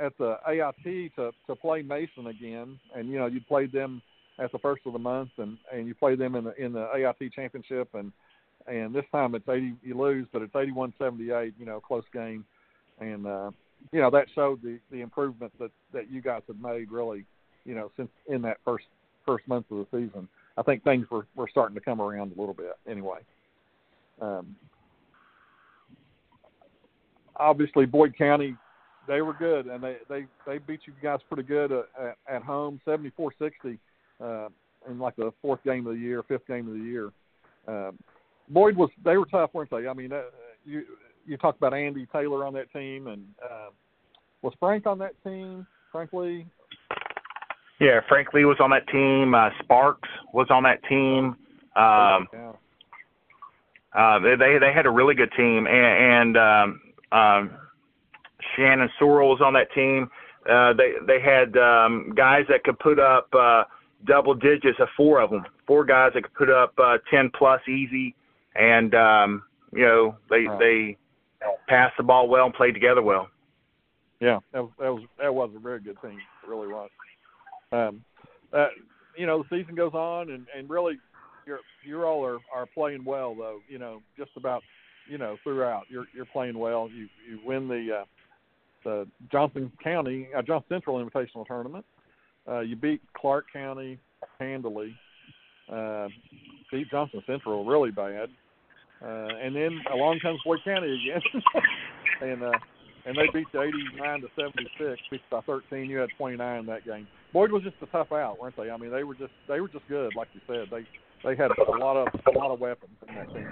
at the AIT to to play Mason again, and you know you played them at the first of the month, and and you played them in the in the AIT championship, and and this time it's eighty you lose, but it's eighty one seventy eight. You know, close game, and uh, you know that showed the the improvement that that you guys have made really, you know, since in that first first month of the season. I think things were were starting to come around a little bit anyway. Um, obviously, Boyd County, they were good, and they they they beat you guys pretty good uh, at, at home, seventy four sixty, uh, in like the fourth game of the year, fifth game of the year. Um, Boyd was they were tough, weren't they? I mean, uh, you you talked about Andy Taylor on that team, and uh, was Frank on that team? Frank Lee. Yeah, Frank Lee was on that team. Uh, Sparks was on that team. Um, yeah. uh, they they they had a really good team, and, and um, um, Shannon Sorrell was on that team. Uh, they they had um, guys that could put up uh, double digits of four of them, four guys that could put up uh, ten plus easy, and um, you know they Right. they passed the ball well and played together well. Yeah, that was that was that was a very good team. It really was. Um, uh, you know, the season goes on, and and really, you're you all are are playing well though. You know, just about you know throughout you're you're playing well. You you win the uh, the Johnson County uh, Johnson Central Invitational Tournament. Uh, you beat Clark County handily. Uh, beat Johnson Central really bad. Uh, and then along comes Boyd County again, and uh, and they beat you 89 to 76, beat by 13. You had 29 in that game. Boyd was just a tough out, weren't they? I mean, they were just they were just good, like you said. They they had a lot of a lot of weapons in that team.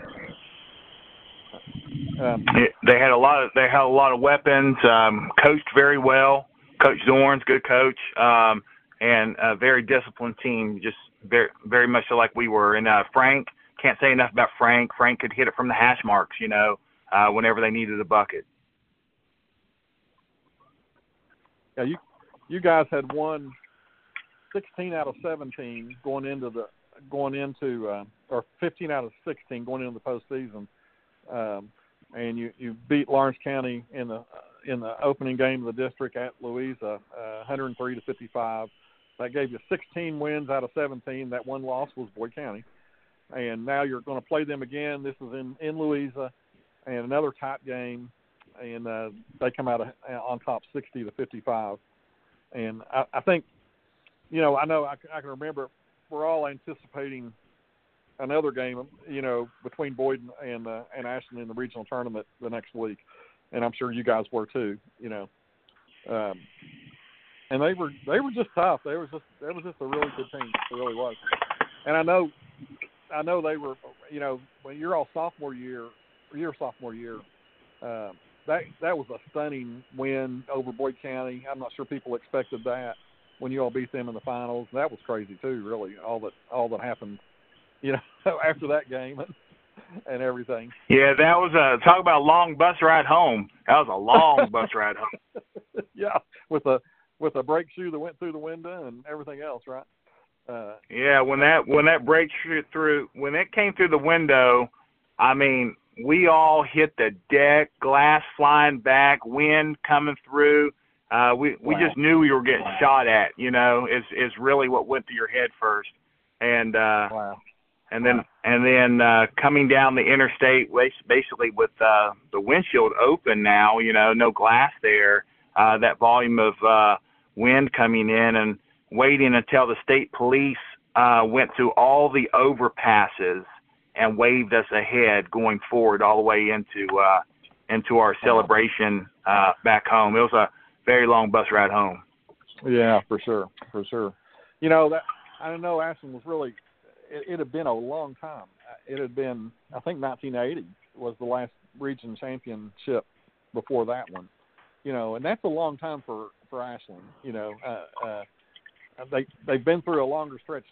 Um, they had a lot of they had a lot of weapons. Um, coached very well. Coach Zornes good coach, um, and a very disciplined team. Just very very much like we were. And uh, Frank can't say enough about Frank. Frank could hit it from the hash marks, you know, uh, whenever they needed a bucket. Yeah, you you guys had won 16 out of 17 going into the going into uh, or 15 out of 16 going into the postseason, um, and you you beat Lawrence County in the in the opening game of the district at Louisa, uh, 103 to 55. That gave you 16 wins out of 17. That one loss was Boyd County and now you're going to play them again. This is in in Louisa, and another tight game, and uh, they come out of, on top 60 to 55. And I, I think, you know, I know I, I can remember we're all anticipating another game, you know, between Boyd and uh, and Ashland in the regional tournament the next week, and I'm sure you guys were too. You know, um, and they were they were just tough. They was just that was just a really good team. It really was. And I know I know they were, you know, when you're all sophomore year, your sophomore year, uh, that that was a stunning win over Boyd County. I'm not sure people expected that when you all beat them in the finals. That was crazy too, really. All that all that happened, you know, after that game and, and everything. Yeah, that was a talk about a long bus ride home. That was a long bus ride home. yeah, with a with a brake shoe that went through the window and everything else, right? Uh, yeah, when that when that brake shoe through when it came through the window, I mean, we all hit the deck, glass flying back, wind coming through. Uh, we we wow. just knew we were getting wow. shot at. You know, is is really what went through your head first, and uh, wow. And then and then uh, coming down the interstate, basically with uh, the windshield open now. You know, no glass there. Uh, that volume of uh, wind coming in and waiting until the state police uh, went through all the overpasses and waved us ahead going forward all the way into uh, into our celebration uh, back home. It was a very long bus ride home. Yeah, for sure, for sure. You know that I don't know. Ashland was really. It, it had been a long time. It had been, I think, 1980 was the last region championship before that one. You know, and that's a long time for for Ashland. You know, uh, uh, they they've been through a longer stretch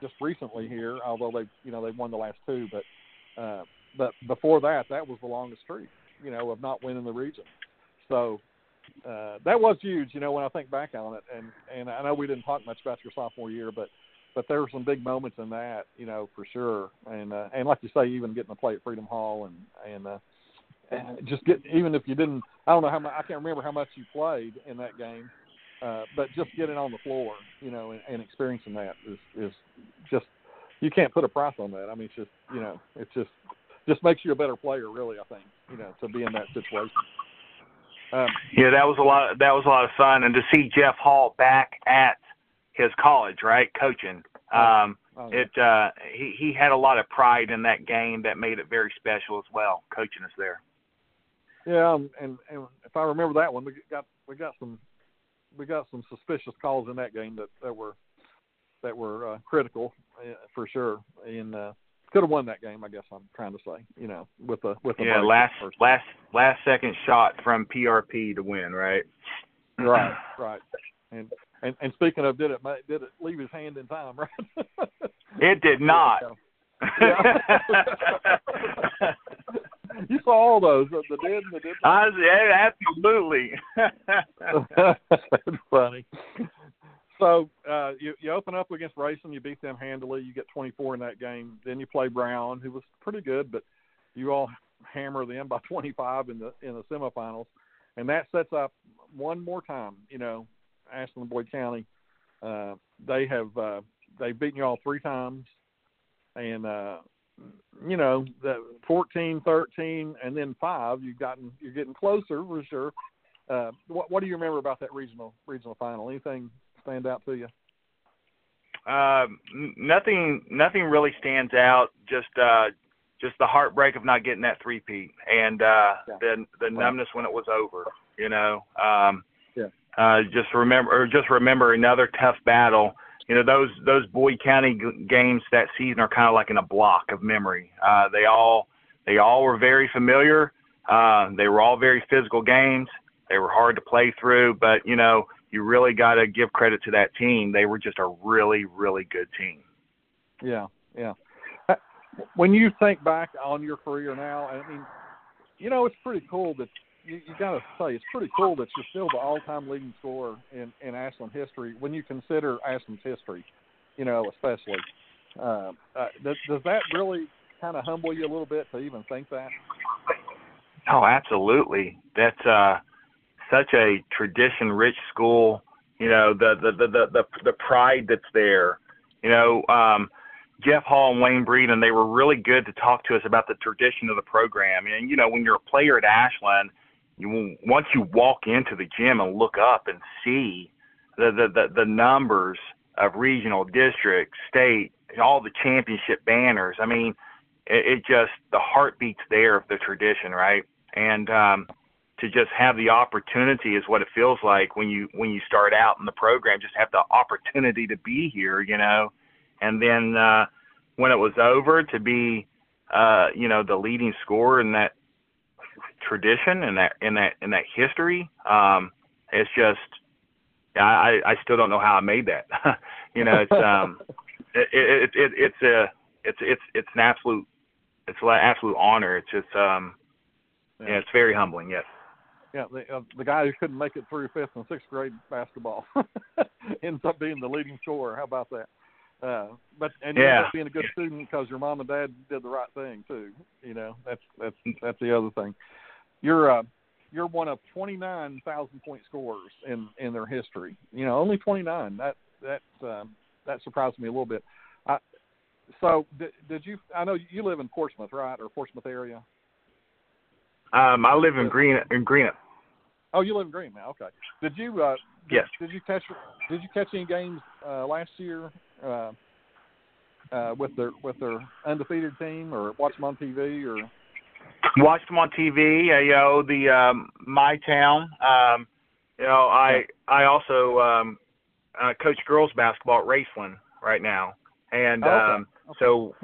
just recently here, although they you know they've won the last two, but uh, but before that, that was the longest streak, you know, of not winning the region. So uh, that was huge, you know, when I think back on it. And and I know we didn't talk much about your sophomore year, but but there were some big moments in that, you know, for sure. And uh, and like you say, even getting to play at Freedom Hall and and uh, just get even if you didn't, I don't know how much I can't remember how much you played in that game uh, but just getting on the floor, you know, and, and experiencing that is is just you can't put a price on that. I mean, it's just you know, it's just just makes you a better player, really. I think you know to be in that situation. Um, yeah, that was a lot. That was a lot of fun, and to see Jeff Hall back at his college, right, coaching. Oh, um, oh, yeah. It uh, he he had a lot of pride in that game that made it very special as well, coaching us there. Yeah, um, and and if I remember that one, we got we got some we got some suspicious calls in that game that that were that were uh, critical uh, for sure. And uh, could have won that game, I guess I'm trying to say. You know, with a with a yeah last first. last last second shot from PRP to win, right? Right, right. And and and speaking of, did it did it leave his hand in time? Right. it did not. Yeah. you saw all those, the did and the did. I yeah, absolutely. That's funny. So uh, you you open up against Raceland, you beat them handily. You get 24 in that game. Then you play Brown, who was pretty good, but you all hammer them by 25 in the in the semifinals, and that sets up one more time. You know, Ashland and Boyd County, uh, they have uh, they've beaten you all three times, and uh, you know the 14, 13, and then five. You've gotten you're getting closer for sure. Uh, what, what do you remember about that regional regional final? Anything stand out to you? Uh, nothing, nothing really stands out. Just, uh, just the heartbreak of not getting that three peat and uh, yeah. the the numbness when it was over. You know, um. Uh, just remember, or just remember another tough battle. You know, those those Boyd County g- games that season are kind of like in a block of memory. Uh, they all they all were very familiar. Uh, they were all very physical games. They were hard to play through, but you know, you really got to give credit to that team. They were just a really, really good team. Yeah, yeah. Uh, when you think back on your career now, I mean, you know, it's pretty cool that you, you got to say it's pretty cool that you're still the all-time leading scorer in in Ashland history. When you consider Ashland's history, you know, especially, uh, uh, does, does that really kind of humble you a little bit to even think that? Oh, absolutely. That's uh such a tradition rich school you know the the the the the, the pride that's there you know um Jeff Hall and Wayne Breeden, they were really good to talk to us about the tradition of the program. And you know, when you're a player at Ashland, you once you walk into the gym and look up and see the the the, the numbers of regional, district, state, all the championship banners. I mean, it, it just the heartbeats there of the tradition, right? And um, to just have the opportunity is what it feels like when you when you start out in the program just have the opportunity to be here you know and then uh when it was over to be uh you know the leading scorer in that tradition and that in that in that history um it's just i i still don't know how i made that you know it's um it, it, it it's a it's it's it's an absolute it's an absolute honor it's just um yeah, yeah it's very humbling yes yeah, the uh, the guy who couldn't make it through fifth and sixth grade basketball ends up being the leading scorer. How about that? Uh, but and you yeah. end up being a good student because your mom and dad did the right thing too. You know, that's that's that's the other thing. You're uh, you're one of 29,000 point scorers in in their history. You know, only 29. That that um, that surprised me a little bit. I, so did, did you? I know you live in Portsmouth, right, or Portsmouth area? Um, I live in Green in Greenup. Oh, you live in Green now. Okay. Did you? Uh, did, yes. Did you catch? Did you catch any games uh, last year uh, uh, with their with their undefeated team, or watch them on TV, or? Watched them on TV. Uh, you know the um, my town. Um, you know I I also um, uh, coach girls basketball at Raceland right now, and oh, okay. um, okay. so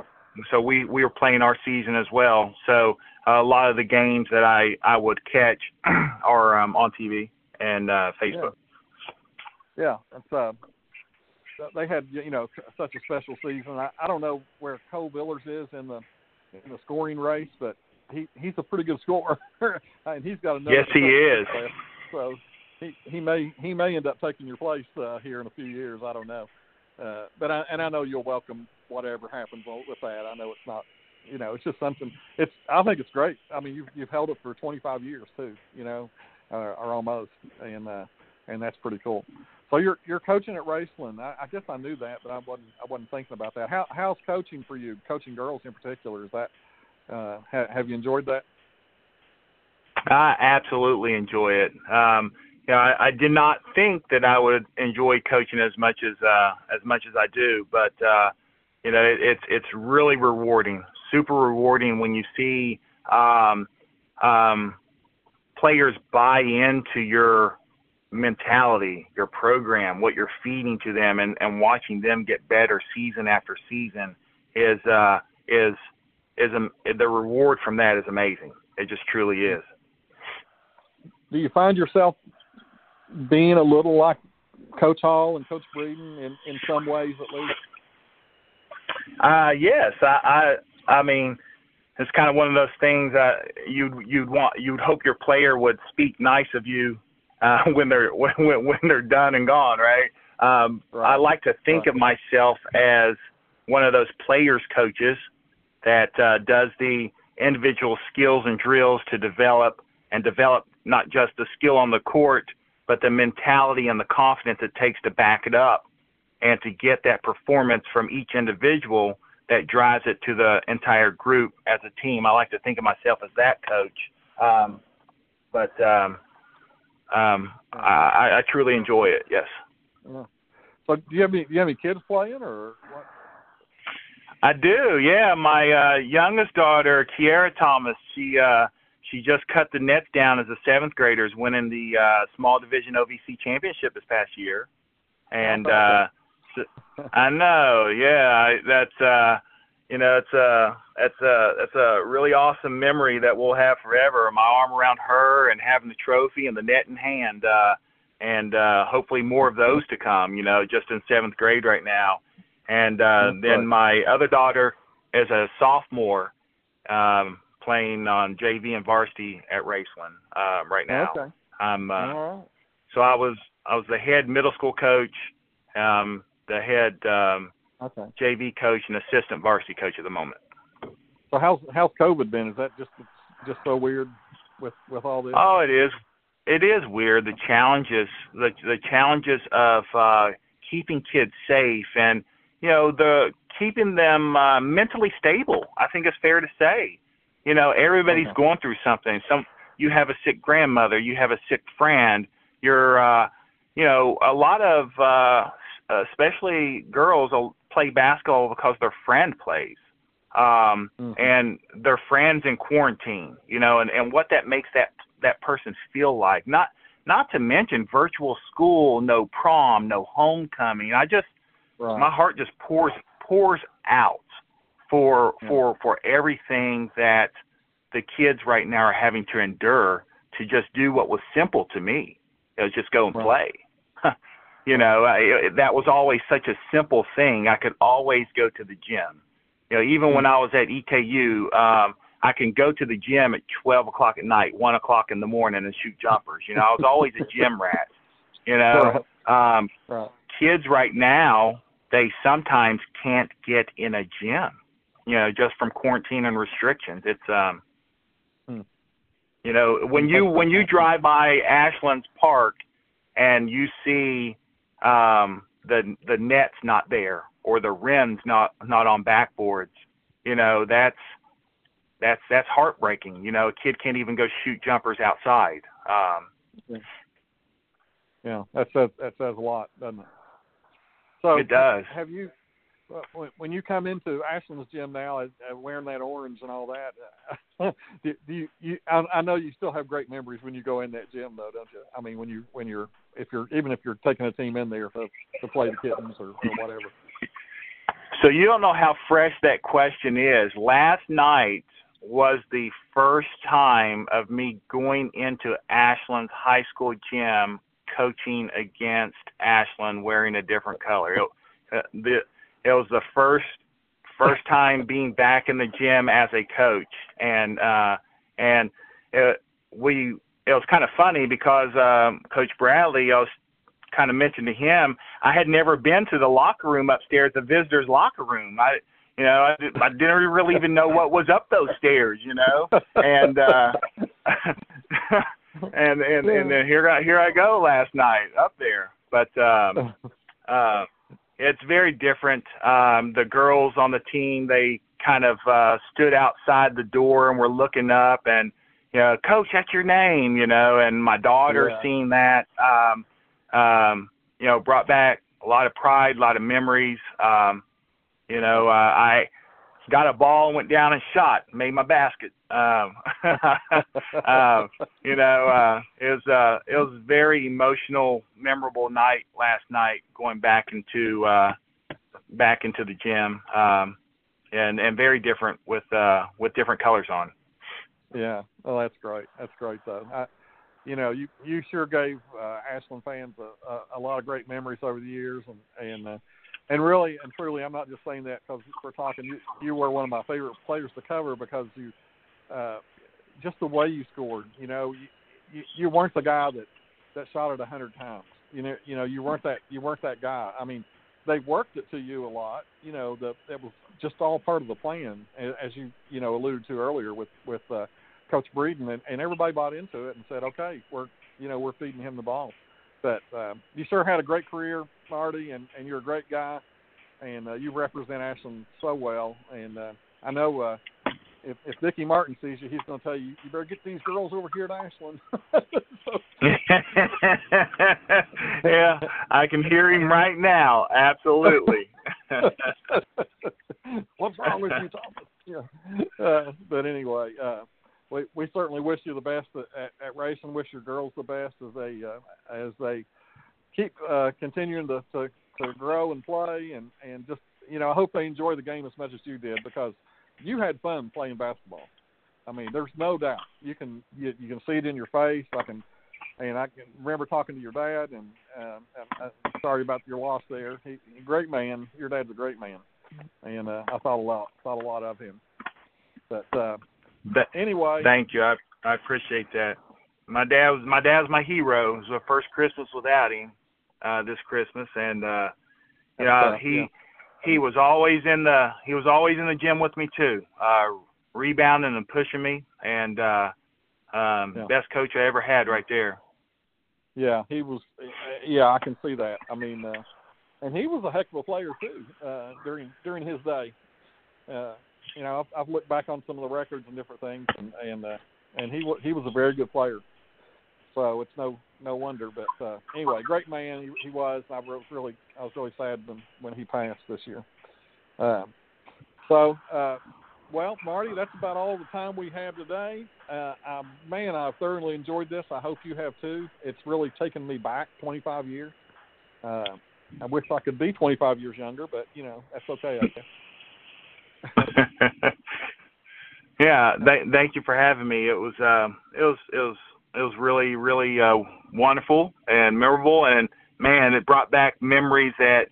so we we were playing our season as well. So a lot of the games that I I would catch are um, on TV and uh, Facebook. Yeah, yeah that's uh, they had you know such a special season. I, I don't know where Cole Villers is in the in the scoring race, but he he's a pretty good scorer, and he's got another. Yes, he is. So he he may he may end up taking your place uh, here in a few years. I don't know, uh, but I, and I know you'll welcome whatever happens with that. I know it's not you know, it's just something. It's I think it's great. I mean, you've you've held it for 25 years too. You know, uh, or almost, and uh, and that's pretty cool. So you're you're coaching at Raceland. I, I guess I knew that, but I wasn't I wasn't thinking about that. How how's coaching for you? Coaching girls in particular. Is that uh, ha, have you enjoyed that? I absolutely enjoy it. Um, you know, I, I did not think that I would enjoy coaching as much as uh, as much as I do, but uh, you know, it, it's it's really rewarding super rewarding when you see um, um, players buy into your mentality, your program, what you're feeding to them, and, and watching them get better season after season is uh, is is the reward from that is amazing. It just truly is. Do you find yourself being a little like Coach Hall and Coach Breeden in, in some ways at least? Uh, yes, I, I mean, it's kind of one of those things that you'd you'd want you'd hope your player would speak nice of you uh, when they're when when they're done and gone, right? Um, right. I like to think right. of myself as one of those players coaches that uh, does the individual skills and drills to develop and develop not just the skill on the court, but the mentality and the confidence it takes to back it up and to get that performance from each individual that drives it to the entire group as a team. I like to think of myself as that coach. Um, but um, um, I, I truly enjoy it. Yes. Yeah. So, do you have any do you have any kids playing or what? I do. Yeah, my uh, youngest daughter, Kiara Thomas, she uh, she just cut the nets down as a seventh graders, winning the uh, small division OVC championship this past year. And uh, so, I know, yeah, that's uh, you know, it's a it's a it's a really awesome memory that we'll have forever. My arm around her and having the trophy and the net in hand, uh, and uh, hopefully more of those to come. You know, just in seventh grade right now. And uh, then my other daughter is a sophomore, um, playing on JV and varsity at Raceland uh, right now. Okay. I'm uh, right. so I was I was the head middle school coach, um, the head um, Okay. JV coach, and assistant varsity coach at the moment. So how's how's COVID been? Is that just just so weird with with all this? Oh, it is. It is weird. The challenges, the the challenges of uh, keeping kids safe, and you know the keeping them uh, mentally stable. I think it's fair to say. You know, everybody's Okay. going through something. Some you have a sick grandmother, you have a sick friend. You're, uh, you know, a lot of uh, especially girls will play basketball because their friend plays. Um, Mhm. and their friends in quarantine, you know, and, and what that makes that that person feel like. Not not to mention virtual school, no prom, no homecoming. I just right. my heart just pours pours out for Yeah. for for everything that the kids right now are having to endure to just do what was simple to me. It was just go and Right. play. you know, I, that was always such a simple thing. I could always go to the gym. You know, even when I was at EKU, um, I can go to the gym at 12 o'clock at night, 1 o'clock in the morning, and shoot jumpers. You know, I was always a gym rat. You know, um, Right. kids right now, they sometimes can't get in a gym. You know, just from quarantine and restrictions. It's um, Hmm. you know, when you when you drive by Ashlands Park and you see um, the the net's not there or the rims not not on backboards, you know, that's that's that's heartbreaking. You know, a kid can't even go shoot jumpers outside. Um, Yeah, that says that says a lot, doesn't it? So It does. Have you, when- you come into Ashland's gym now, uh, wearing that orange and all that, uh, do, do you? you I, I know you still have great memories when you go in that gym, though, don't you? I mean, when you when you're if you're even if you're taking a team in there to to play the kittens or, or whatever. So you don't know how fresh that question is. Last night was the first time of me going into Ashland's high school gym coaching against Ashland wearing a different color. It, uh, the, it was the first first time being back in the gym as a coach and uh and it, we it was kind of funny because um coach Bradley I was kind of mentioned to him I had never been to the locker room upstairs, the visitors' locker room. I, you know, I, I didn't really even know what was up those stairs, you know, and uh, and and and then here I here I go last night up there, but um, uh, it's very different. Um, the girls on the team they kind of uh, stood outside the door and were looking up and you know, coach, that's your name, you know, and my daughter Yeah. seeing that. Um, um, you know, brought back a lot of pride, a lot of memories. Um, you know, uh, I got a ball, and went down and shot, made my basket. Um, um, you know, uh, it was uh, it was a very emotional, memorable night last night, going back into uh, back into the gym, um, and and very different with uh, with different colors on. Yeah, well, that's great. That's great, though. I, you know, you you sure gave uh, Ashland fans a, a, a lot of great memories over the years, and and uh, and really and truly, I'm not just saying that because we're talking. You you were one of my favorite players to cover because you, uh, just the way you scored. You know, you you, you weren't the guy that that shot it a hundred times. You know, you know, you weren't that you weren't that guy. I mean, they worked it to you a lot. You know, the that was just all part of the plan, as you you know alluded to earlier with with uh, Coach Breeden, and, and everybody bought into it and said, okay, we're you know we're feeding him the ball. But uh, you sure had a great career, Marty, and, and you're a great guy, and uh, you represent Ashland so well. And uh, I know uh, if if Dickie Martin sees you, he's going to tell you you better get these girls over here to Ashland. so, yeah, I can hear him right now. Absolutely. What's wrong with you, Thomas? Yeah. Uh, but anyway, uh, we we certainly wish you the best at, at Raceland. Wish your girls the best as they uh, as they keep uh, continuing to, to to grow and play and and just you know I hope they enjoy the game as much as you did because you had fun playing basketball. I mean, there's no doubt. You can you, you can see it in your face. I can, and I can remember talking to your dad. And uh, I'm, I'm sorry about your loss there. He, great man. Your dad's a great man, and uh, I thought a lot thought a lot of him. But uh, but anyway, thank you. I I appreciate that. My dad was my dad's my hero. It was the first Christmas without him uh, this Christmas, and uh, you know he. Yeah he was always in the he was always in the gym with me too, uh, rebounding and pushing me, and uh, um, yeah. best coach I ever had right there. Yeah, he was. Yeah, I can see that. I mean, uh, and he was a heck of a player too uh, during during his day. Uh, you know, I've, I've looked back on some of the records and different things, and and uh, and he he was a very good player. So it's no no wonder. But uh, anyway, great man he, he was. I was really I was really sad when when he passed this year. Um, so uh, well, Marty, that's about all the time we have today. Uh, I, man, I've thoroughly enjoyed this. I hope you have too. It's really taken me back 25 years. Uh, I wish I could be 25 years younger, but you know that's okay. Guess. yeah, th- thank you for having me. It was um, it was it was it was really really uh, wonderful and memorable, and man, it brought back memories that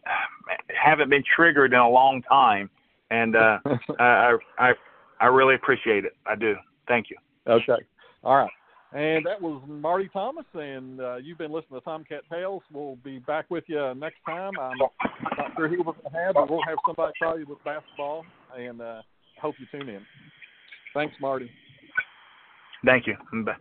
haven't been triggered in a long time, and uh, I, I I really appreciate it. I do. Thank you. Okay. All right. And that was Marty Thomas, and uh, you've been listening to Tomcat Tales. We'll be back with you next time. I'm not sure who we're going to have, but we'll have somebody probably with basketball, and uh, hope you tune in. Thanks, Marty. Thank you. Bye.